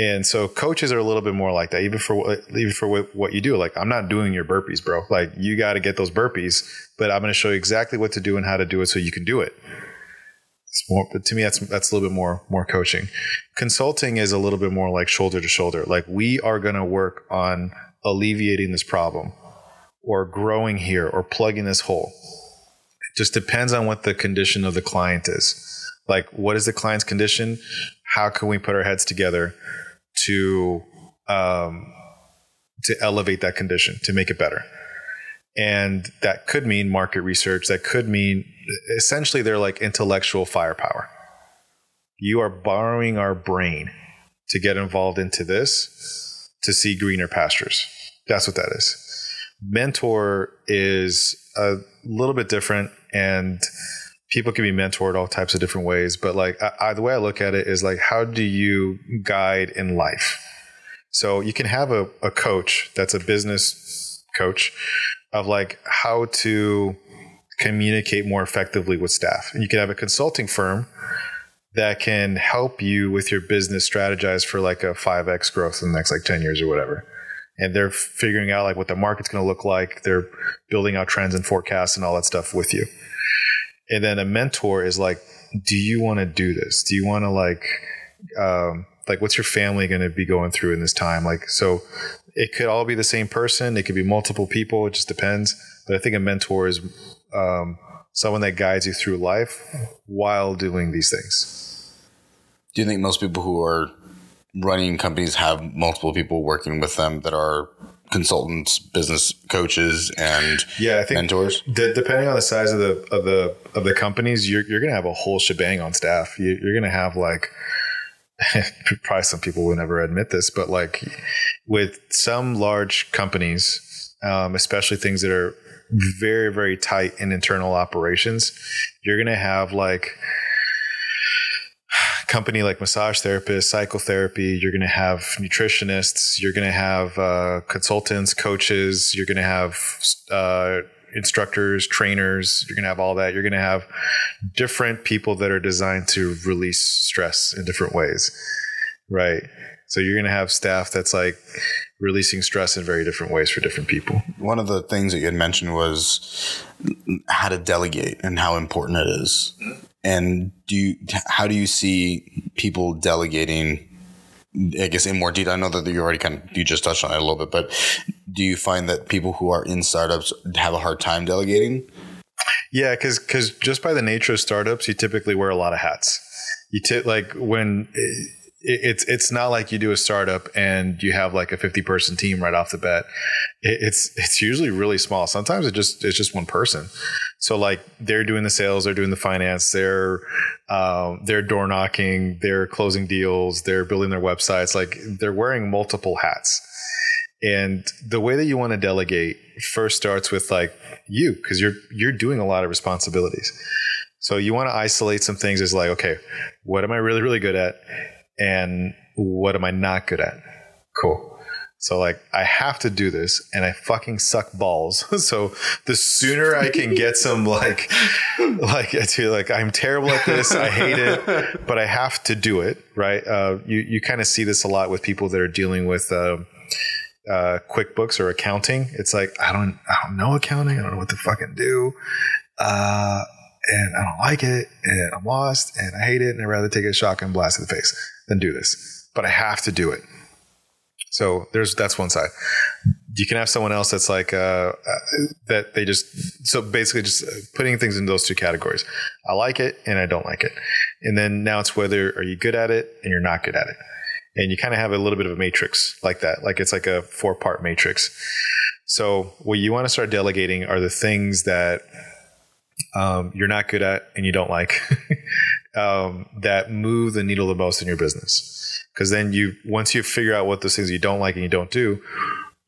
And so coaches are a little bit more like that, even for what, even for what, you do. Like, I'm not doing your burpees, bro. Like, you got to get those burpees, but I'm going to show you exactly what to do and how to do it so you can do it. It's more, but to me, that's that's a little bit more more coaching. Consulting is a little bit more like shoulder to shoulder. Like, we are going to work on alleviating this problem, or growing here, or plugging this hole. Just depends on what the condition of the client is. Like, what is the client's condition? How can we put our heads together? to um, to elevate that condition to make it better and that could mean market research that could mean essentially they're like intellectual firepower you are borrowing our brain to get involved into this to see greener pastures that's what that is mentor is a little bit different and people can be mentored all types of different ways but like I, the way i look at it is like how do you guide in life? So you can have a, a coach that's a business coach of like how to communicate more effectively with staff. And you can have a consulting firm that can help you with your business strategize for like a 5x growth in the next like 10 years or whatever and they're figuring out like what the market's going to look like. They're building out trends and forecasts and all that stuff with you. And then a mentor is like do you want to do this? Do you want to like um, like what's your family going to be going through in this time? Like so it could all be the same person. It could be multiple people. It just depends. But i think a mentor is um, someone that guides you through life while doing these things. Do you think most people who are running companies have multiple people working with them that are consultants, business coaches, and yeah, I think mentors. D- depending on the size of the of the of the companies, you're you're gonna have a whole shebang on staff. You, you're gonna have like probably some people will never admit this, but like with some large companies, um, especially things that are very very tight in internal operations, you're gonna have like company like massage therapists, psychotherapy, you're going to have nutritionists, you're going to have uh, consultants, coaches, you're going to have uh, instructors, trainers, you're going to have all that. You're going to have different people that are designed to release stress in different ways, right? So you're going to have staff that's like releasing stress in very different ways for different people. One of the things that you had mentioned was how to delegate and how important it is. And do you, how do you see people delegating? I guess in more detail. I know that you already kind of you just touched on it a little bit, but do you find that people who are in startups have a hard time delegating? Yeah, because because just by the nature of startups, you typically wear a lot of hats. You t- like when it's it's not like you do a startup and you have like a 50 person team right off the bat. It's it's usually really small. Sometimes it just it's just one person. So like they're doing the sales they're doing the finance they're um, they're door knocking they're closing deals they're building their websites. Like they're wearing multiple hats. And the way that you want to delegate first starts with like you because you're you're doing a lot of responsibilities. So you want to isolate some things as like okay what am i really really good at and what am I not good at? Cool. So like I have to do this and I fucking suck balls. so the sooner I can get some like like to like I'm terrible at this, I hate it, but I have to do it, right? Uh, you you kind of see this a lot with people that are dealing with uh, uh, QuickBooks or accounting. It's like I don't I don't know accounting, I don't know what to fucking do. Uh, and I don't like it and I'm lost and I hate it and I'd rather take a shotgun blast in the face than do this. But I have to do it. So there's that's one side. You can have someone else that's like uh, uh, that they just so basically just putting things in those two categories. I like it and I don't like it. And then now it's whether are you good at it and you're not good at it. And you kind of have a little bit of a matrix like that. Like it's like a four part matrix. So what you want to start delegating are the things that um, you're not good at and you don't like um, that move the needle the most in your business. Because then you, once you figure out what those things you don't like and you don't do,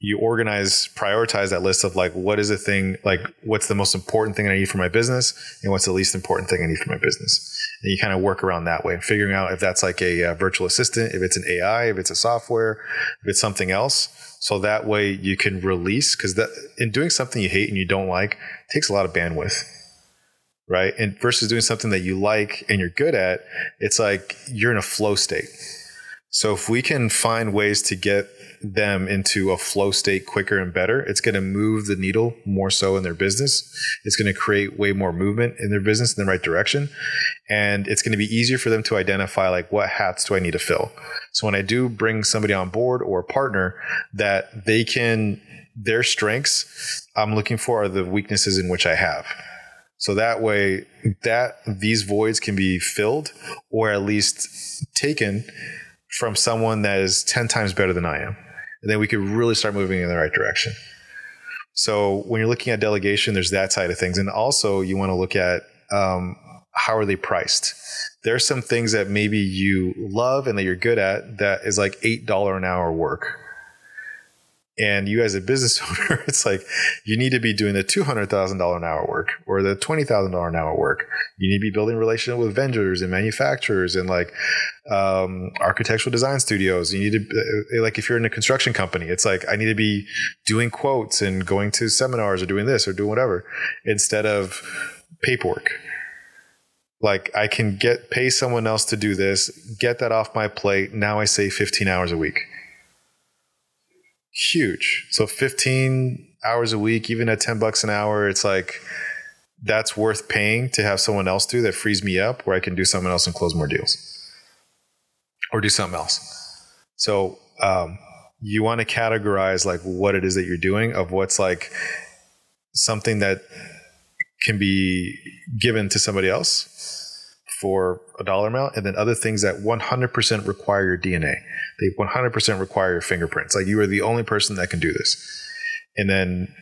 you organize, prioritize that list of like, what is the thing, like, what's the most important thing I need for my business and what's the least important thing I need for my business. And you kind of work around that way, and figuring out if that's like a, a virtual assistant, if it's an AI, if it's a software, if it's something else. So that way you can release, because that in doing something you hate and you don't like takes a lot of bandwidth right? And versus doing something that you like and you're good at, it's like you're in a flow state. So if we can find ways to get them into a flow state quicker and better, it's going to move the needle more so in their business. It's going to create way more movement in their business in the right direction. And it's going to be easier for them to identify like what hats do I need to fill. So when I do bring somebody on board or a partner that they can, their strengths I'm looking for are the weaknesses in which I have. So that way that these voids can be filled or at least taken from someone that is 10 times better than I am. And then we could really start moving in the right direction. So when you're looking at delegation, there's that side of things. And also you want to look at um, how are they priced? There are some things that maybe you love and that you're good at that is like $8 an hour work and you as a business owner, it's like you need to be doing the two hundred thousand dollar an hour work or the twenty thousand dollar an hour work. You need to be building relationship with vendors and manufacturers and like um, architectural design studios. You need to uh, like if you're in a construction company, it's like I need to be doing quotes and going to seminars or doing this or doing whatever instead of paperwork. Like I can get pay someone else to do this, get that off my plate. Now I save 15 hours a week huge. So 15 hours a week, even at 10 bucks an hour, it's like that's worth paying to have someone else do that frees me up where I can do something else and close more deals or do something else. So, um, you want to categorize like what it is that you're doing of what's like something that can be given to somebody else for a dollar amount, and then other things that 100% require your DNA. They 100% require your fingerprints. Like you are the only person that can do this. And then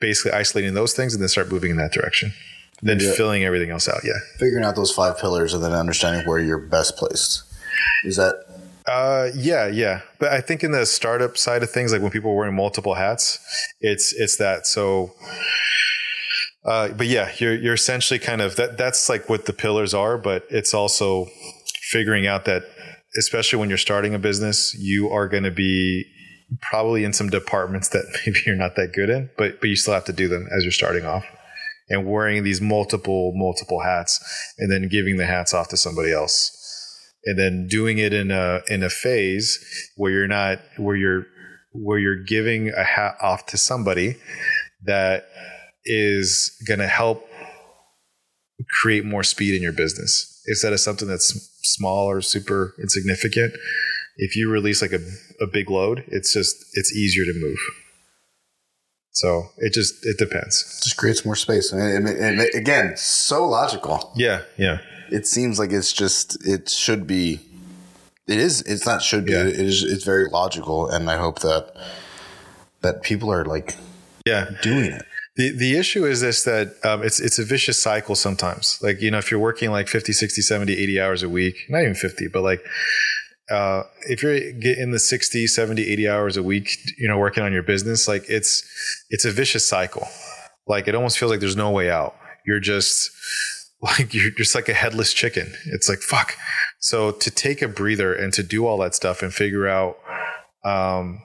basically isolating those things and then start moving in that direction. Then yeah. filling everything else out. Yeah. Figuring out those five pillars and then understanding where you're best placed. Is that uh, yeah, yeah. But I think in the startup side of things, like when people are wearing multiple hats, it's it's that. So uh, but yeah, you're you're essentially kind of that. That's like what the pillars are, but it's also figuring out that, especially when you're starting a business, you are going to be probably in some departments that maybe you're not that good in, but but you still have to do them as you're starting off, and wearing these multiple multiple hats, and then giving the hats off to somebody else, and then doing it in a in a phase where you're not where you're where you're giving a hat off to somebody that is going to help create more speed in your business instead of something that's small or super insignificant. If you release like a, a big load, it's just, it's easier to move. So it just, it depends. It just creates more space. And, and, and again, so logical. Yeah. Yeah. It seems like it's just, it should be, it is, it's not should be, yeah. it is, it's very logical. And I hope that, that people are like, yeah, doing it. The the issue is this that um, it's it's a vicious cycle sometimes. Like, you know, if you're working like 50, 60, 70, 80 hours a week, not even 50, but like uh, if you're getting the 60, 70, 80 hours a week, you know, working on your business, like it's it's a vicious cycle. Like it almost feels like there's no way out. You're just like you're just like a headless chicken. It's like fuck. So to take a breather and to do all that stuff and figure out um,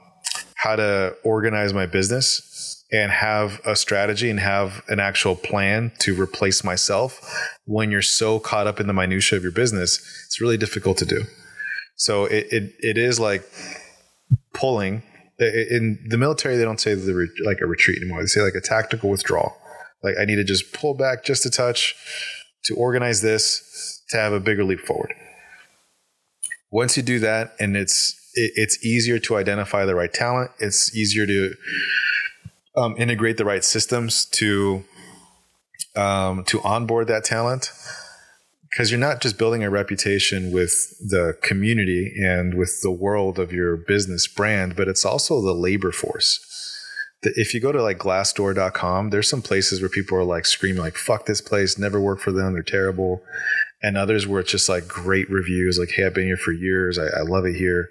how to organize my business and have a strategy and have an actual plan to replace myself when you're so caught up in the minutia of your business it's really difficult to do. So it it, it is like pulling. In the military they don't say the re, like a retreat anymore. They say like a tactical withdrawal. Like i need to just pull back just a touch to organize this to have a bigger leap forward. Once you do that and it's it, it's easier to identify the right talent it's easier to um, integrate the right systems to um, to onboard that talent because you're not just building a reputation with the community and with the world of your business brand, but it's also the labor force. If you go to like glassdoor.com, there's some places where people are like screaming like, fuck this place, never work for them, they're terrible. And others where it's just like great reviews, like, hey, I've been here for years, I, I love it here.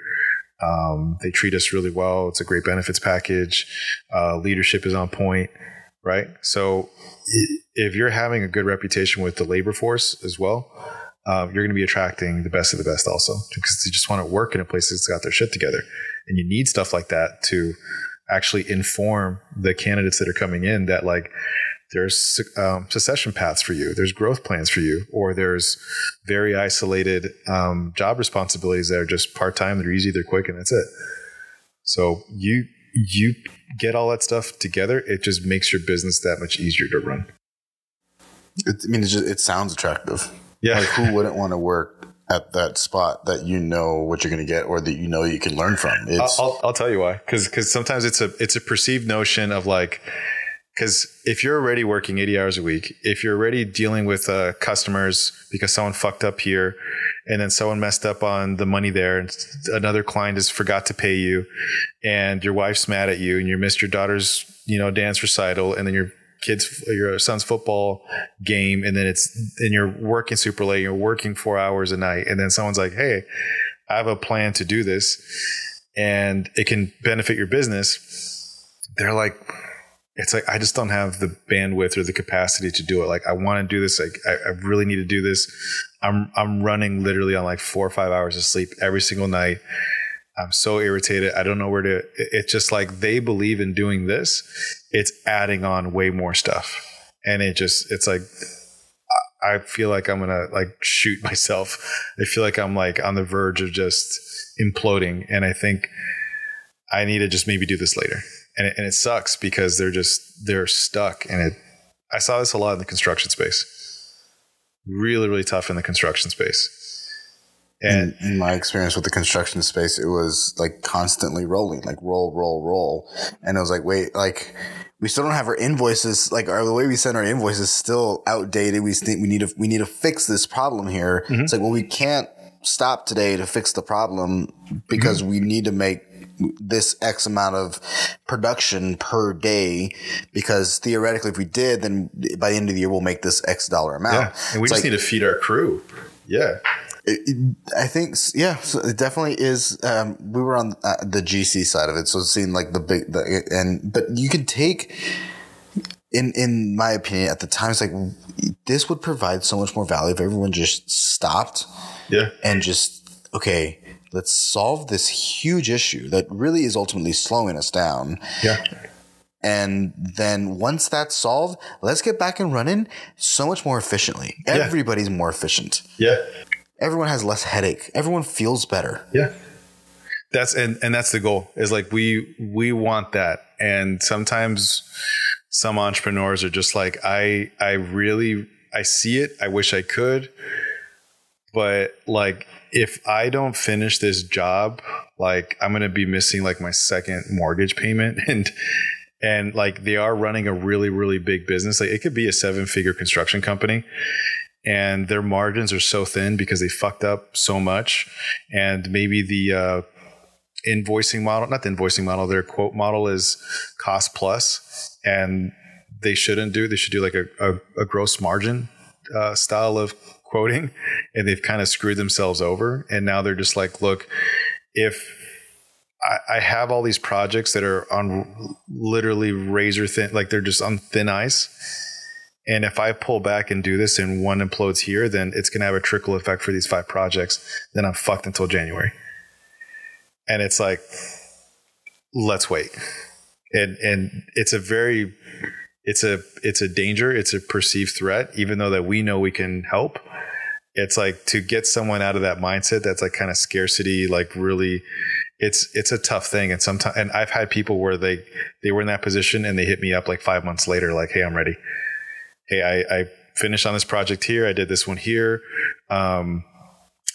Um, they treat us really well. It's a great benefits package. Uh, leadership is on point, right? So if you're having a good reputation with the labor force as well, um, you're going to be attracting the best of the best also because they just want to work in a place that's got their shit together. And you need stuff like that to actually inform the candidates that are coming in that like there's um, succession paths for you there's growth plans for you or there's very isolated um, job responsibilities that are just part-time they're easy they're quick and that's it so you you get all that stuff together it just makes your business that much easier to run It, I mean, it, just, it sounds attractive. yeah Like, who wouldn't want to work at that spot that you know what you're going to get or that you know you can learn from? I'll, It's I'll, I'll tell you why. Because because sometimes it's a it's a perceived notion of like because if you're already working 80 hours a week, if you're already dealing with uh, customers because someone fucked up here, and then someone messed up on the money there, and another client has forgot to pay you, and your wife's mad at you, and you missed your daughter's you know dance recital, and then your kids your son's football game and then it's and you're working super late you're working four hours a night and then someone's like hey i have a plan to do this and it can benefit your business they're like it's like i just don't have the bandwidth or the capacity to do it. Like i want to do this like I, I really need to do this. I'm i'm running literally on like four or five hours of sleep every single night. I'm so irritated. I don't know where to it's just like they believe in doing this. It's adding on way more stuff. And it just it's like I feel like I'm gonna like shoot myself. I feel like I'm like on the verge of just imploding, and I think I need to just maybe do this later. And it, and it sucks because they're just they're stuck, and it. I saw this a lot in the construction space. Really, really tough in the construction space. And in, in my experience with the construction space, it was like constantly rolling, like roll, roll, roll. And it was like, wait, like we still don't have our invoices. Like our, the way we send our invoices is still outdated. We think we need to, we need to fix this problem here. Mm-hmm. It's like, well, we can't stop today to fix the problem because mm-hmm. we need to make this X amount of production per day because theoretically, if we did, then by the end of the year, we'll make this X dollar amount. yeah, and we It's just like- need to feed our crew. Yeah, I think yeah, so it definitely is. Um, we were on uh, the GC side of it, so it seemed like the big the and but you can take. In in my opinion, at the time, it's like this would provide so much more value if everyone just stopped yeah, and just okay, let's solve this huge issue that really is ultimately slowing us down. yeah. And then once that's solved, let's get back and running so much more efficiently. Yeah. Everybody's more efficient. Yeah. Everyone has less headache. Everyone feels better. Yeah. That's and and that's the goal. Is like we we want that. And sometimes some entrepreneurs are just like I I really I see it. I wish I could. But like if I don't finish this job, like I'm going to be missing like my second mortgage payment. And and like they are running a really really big business. Like it could be a seven-figure construction company. And their margins are so thin because they fucked up so much. And maybe the uh, invoicing model not the invoicing model their quote model is cost plus. And they shouldn't do they should do like a, a, a gross margin uh, style of quoting and they've kind of screwed themselves over and now they're just like look if I, I have all these projects that are on literally razor thin like they're just on thin ice and if I pull back and do this and one implodes here, then it's going to have a trickle effect for these five projects. Then I'm fucked until January. And it's like, let's wait. And, and it's a very, it's a, it's a danger. It's a perceived threat, even though that we know we can help. It's like to get someone out of that mindset that's like kind of scarcity, like really, it's it's a tough thing. And sometimes, and I've had people where they they were in that position and they hit me up like five months later, like, "Hey, I'm ready." hey, I, I finished on this project here. I did this one here. Um,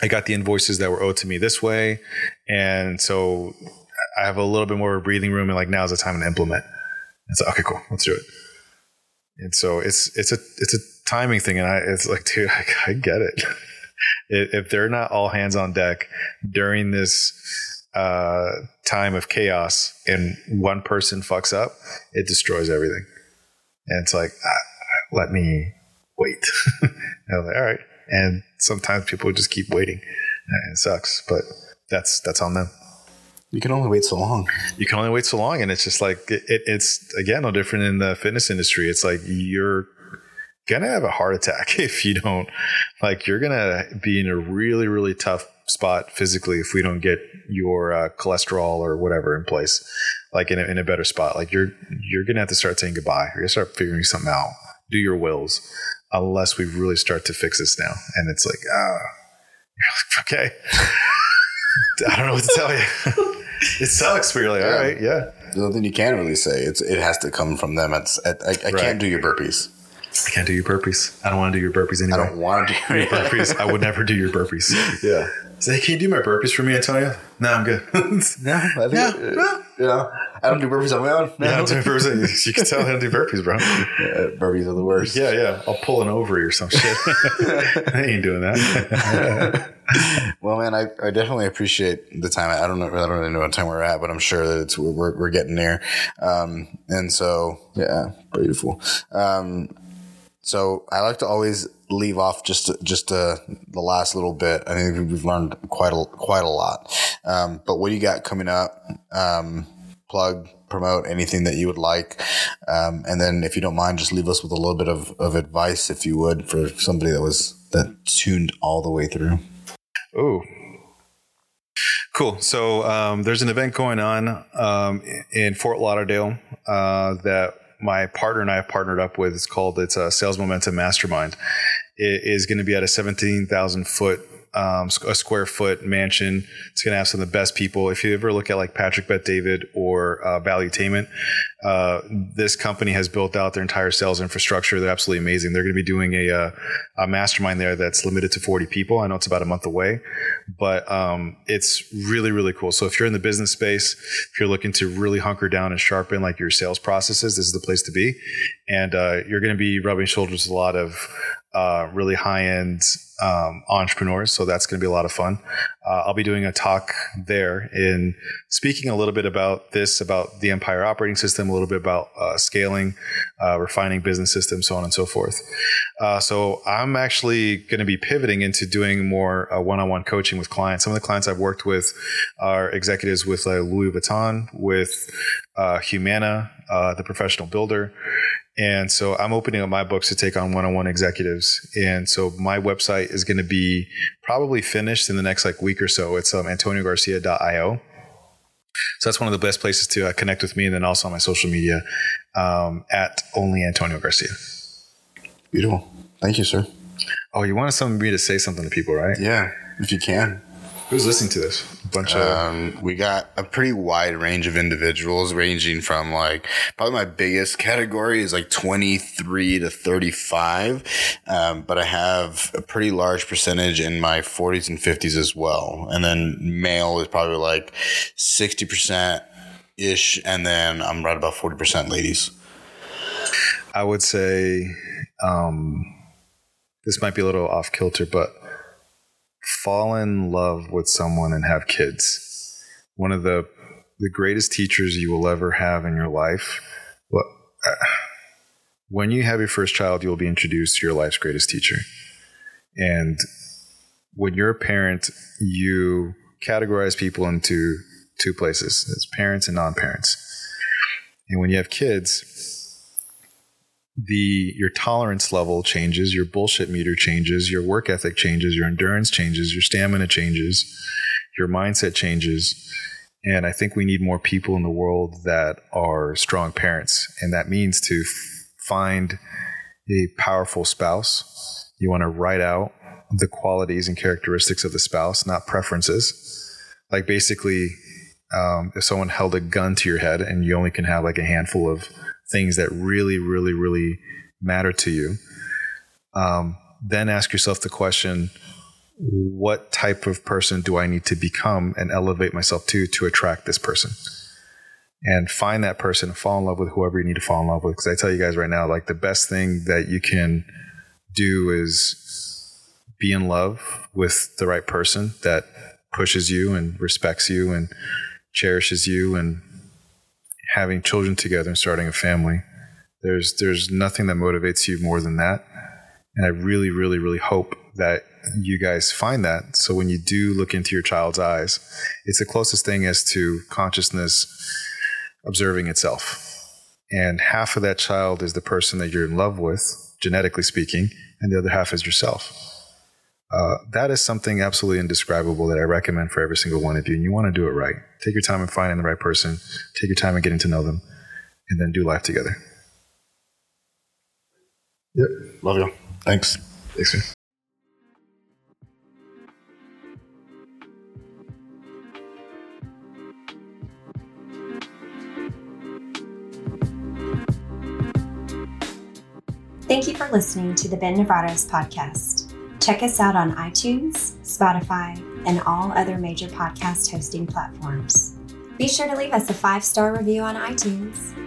I got the invoices that were owed to me this way. And so I have a little bit more breathing room and like now's the time to implement. It's like, okay, cool. Let's do it. And so it's, it's a, it's a timing thing. And I, it's like, dude, I, I get it. if they're not all hands on deck during this, uh, time of chaos and one person fucks up, it destroys everything. And it's like, ah, let me wait. and I was like, all right. And sometimes people just keep waiting. And it sucks, but that's that's on them. You can only wait so long. You can only wait so long, and it's just like it, it, it's again no different in the fitness industry. It's like you're gonna have a heart attack if you don't like you're gonna be in a really really tough spot physically if we don't get your uh, cholesterol or whatever in place like in a, in a better spot like you're you're gonna have to start saying goodbye you're gonna start figuring something out do your wills unless we really start to fix this now and it's like ah you're like okay i don't know what to tell you it sucks but you're like all right yeah There's nothing you can really say. It's it has to come from them. It's I, I, I Right. can't do your burpees. I can't do your burpees. I don't want to do your burpees anyway. I don't want to do your burpees. I would never do your burpees. Yeah. Say, can you do my burpees for me, Antonio? No, I'm good. No, I think, No, uh, no. you know, I don't do burpees on my own. No. yeah, I'm doing burpees. You can tell I don't do burpees, bro. Yeah, burpees are the worst. Yeah, yeah. I'll pull an ovary or some shit. I ain't doing that. Well, man, I, I definitely appreciate the time. I don't know, I don't really know what time we're at, but I'm sure that it's we're, we're getting there. Um, and so, yeah, beautiful. Um, so I like to always leave off just just uh, the last little bit. I think we've learned quite a quite a lot. Um, but what do you got coming up? Um, plug, promote anything that you would like, um, and then if you don't mind, just leave us with a little bit of, of advice, if you would, for somebody that was that tuned all the way through. Oh, cool. So um, there's an event going on um, in Fort Lauderdale uh, that my partner and I have partnered up with. It's called it's a Sales Momentum Mastermind. It is going to be at a 17,000 foot. Um, a square foot mansion. It's going to have some of the best people. If you ever look at like Patrick Bet David or uh, Valuetainment, uh, this company has built out their entire sales infrastructure. They're absolutely amazing. They're going to be doing a, uh, a mastermind there that's limited to 40 people. I know it's about a month away, but um, it's really, really cool. So if you're in the business space, if you're looking to really hunker down and sharpen like your sales processes, this is the place to be. And uh, you're going to be rubbing shoulders with a lot of uh, really high end um, entrepreneurs. So that's going to be a lot of fun. Uh, I'll be doing a talk there in speaking a little bit about this, about the Empire operating system, a little bit about uh, scaling, uh, refining business systems, so on and so forth. Uh, so I'm actually going to be pivoting into doing more uh, one-on-one coaching with clients. Some of the clients I've worked with are executives with Louis Vuitton, with uh, Humana, the professional builder. And so I'm opening up my books to take on one-on-one executives. And so my website is going to be probably finished in the next like week or so. It's um, antoniogarcia.io. So that's one of the best places to uh, connect with me. And then also on my social media um, at only Antonio Garcia. Beautiful. Thank you, sir. Oh, you wanted some me to say something to people, right? Yeah, if you can. Who's listening to this? A bunch of Um, we got a pretty wide range of individuals, ranging from like probably my biggest category is like 23 to 35. Um, but I have a pretty large percentage in my 40s and 50s as well. And then male is probably like 60% ish. And then I'm right about 40% ladies. I would say um, this might be a little off kilter, but fall in love with someone and have kids. One of the the greatest teachers you will ever have in your life. Well, uh, when you have your first child, you will be introduced to your life's greatest teacher. And when you're a parent, you categorize people into two places: as parents and non-parents. And when you have kids, the your tolerance level changes, your bullshit meter changes, your work ethic changes, your endurance changes, your stamina changes, your mindset changes. And I think we need more people in the world that are strong parents. And that means to f- find a powerful spouse. You want to write out the qualities and characteristics of the spouse, not preferences. Like basically, um, if someone held a gun to your head and you only can have like a handful of things that really, really, really matter to you, um, then ask yourself the question what type of person do I need to become and elevate myself to to attract this person? And find that person, and fall in love with whoever you need to fall in love with. Because I tell you guys right now, like the best thing that you can do is be in love with the right person that pushes you and respects you and cherishes you and having children together and starting a family. There's there's nothing that motivates you more than that. And I really, really, really hope that you guys find that. So when you do look into your child's eyes, it's the closest thing as to consciousness observing itself. And half of that child is the person that you're in love with, genetically speaking, and the other half is yourself. Uh, that is something absolutely indescribable that I recommend for every single one of you. And you want to do it right. Take your time in finding the right person, take your time in getting to know them, and then do life together. Yep. Love you. Thanks. Thanks, man. Thank you for listening to the Ben Nevares podcast. Check us out on iTunes, Spotify, and all other major podcast hosting platforms. Be sure to leave us a five star review on iTunes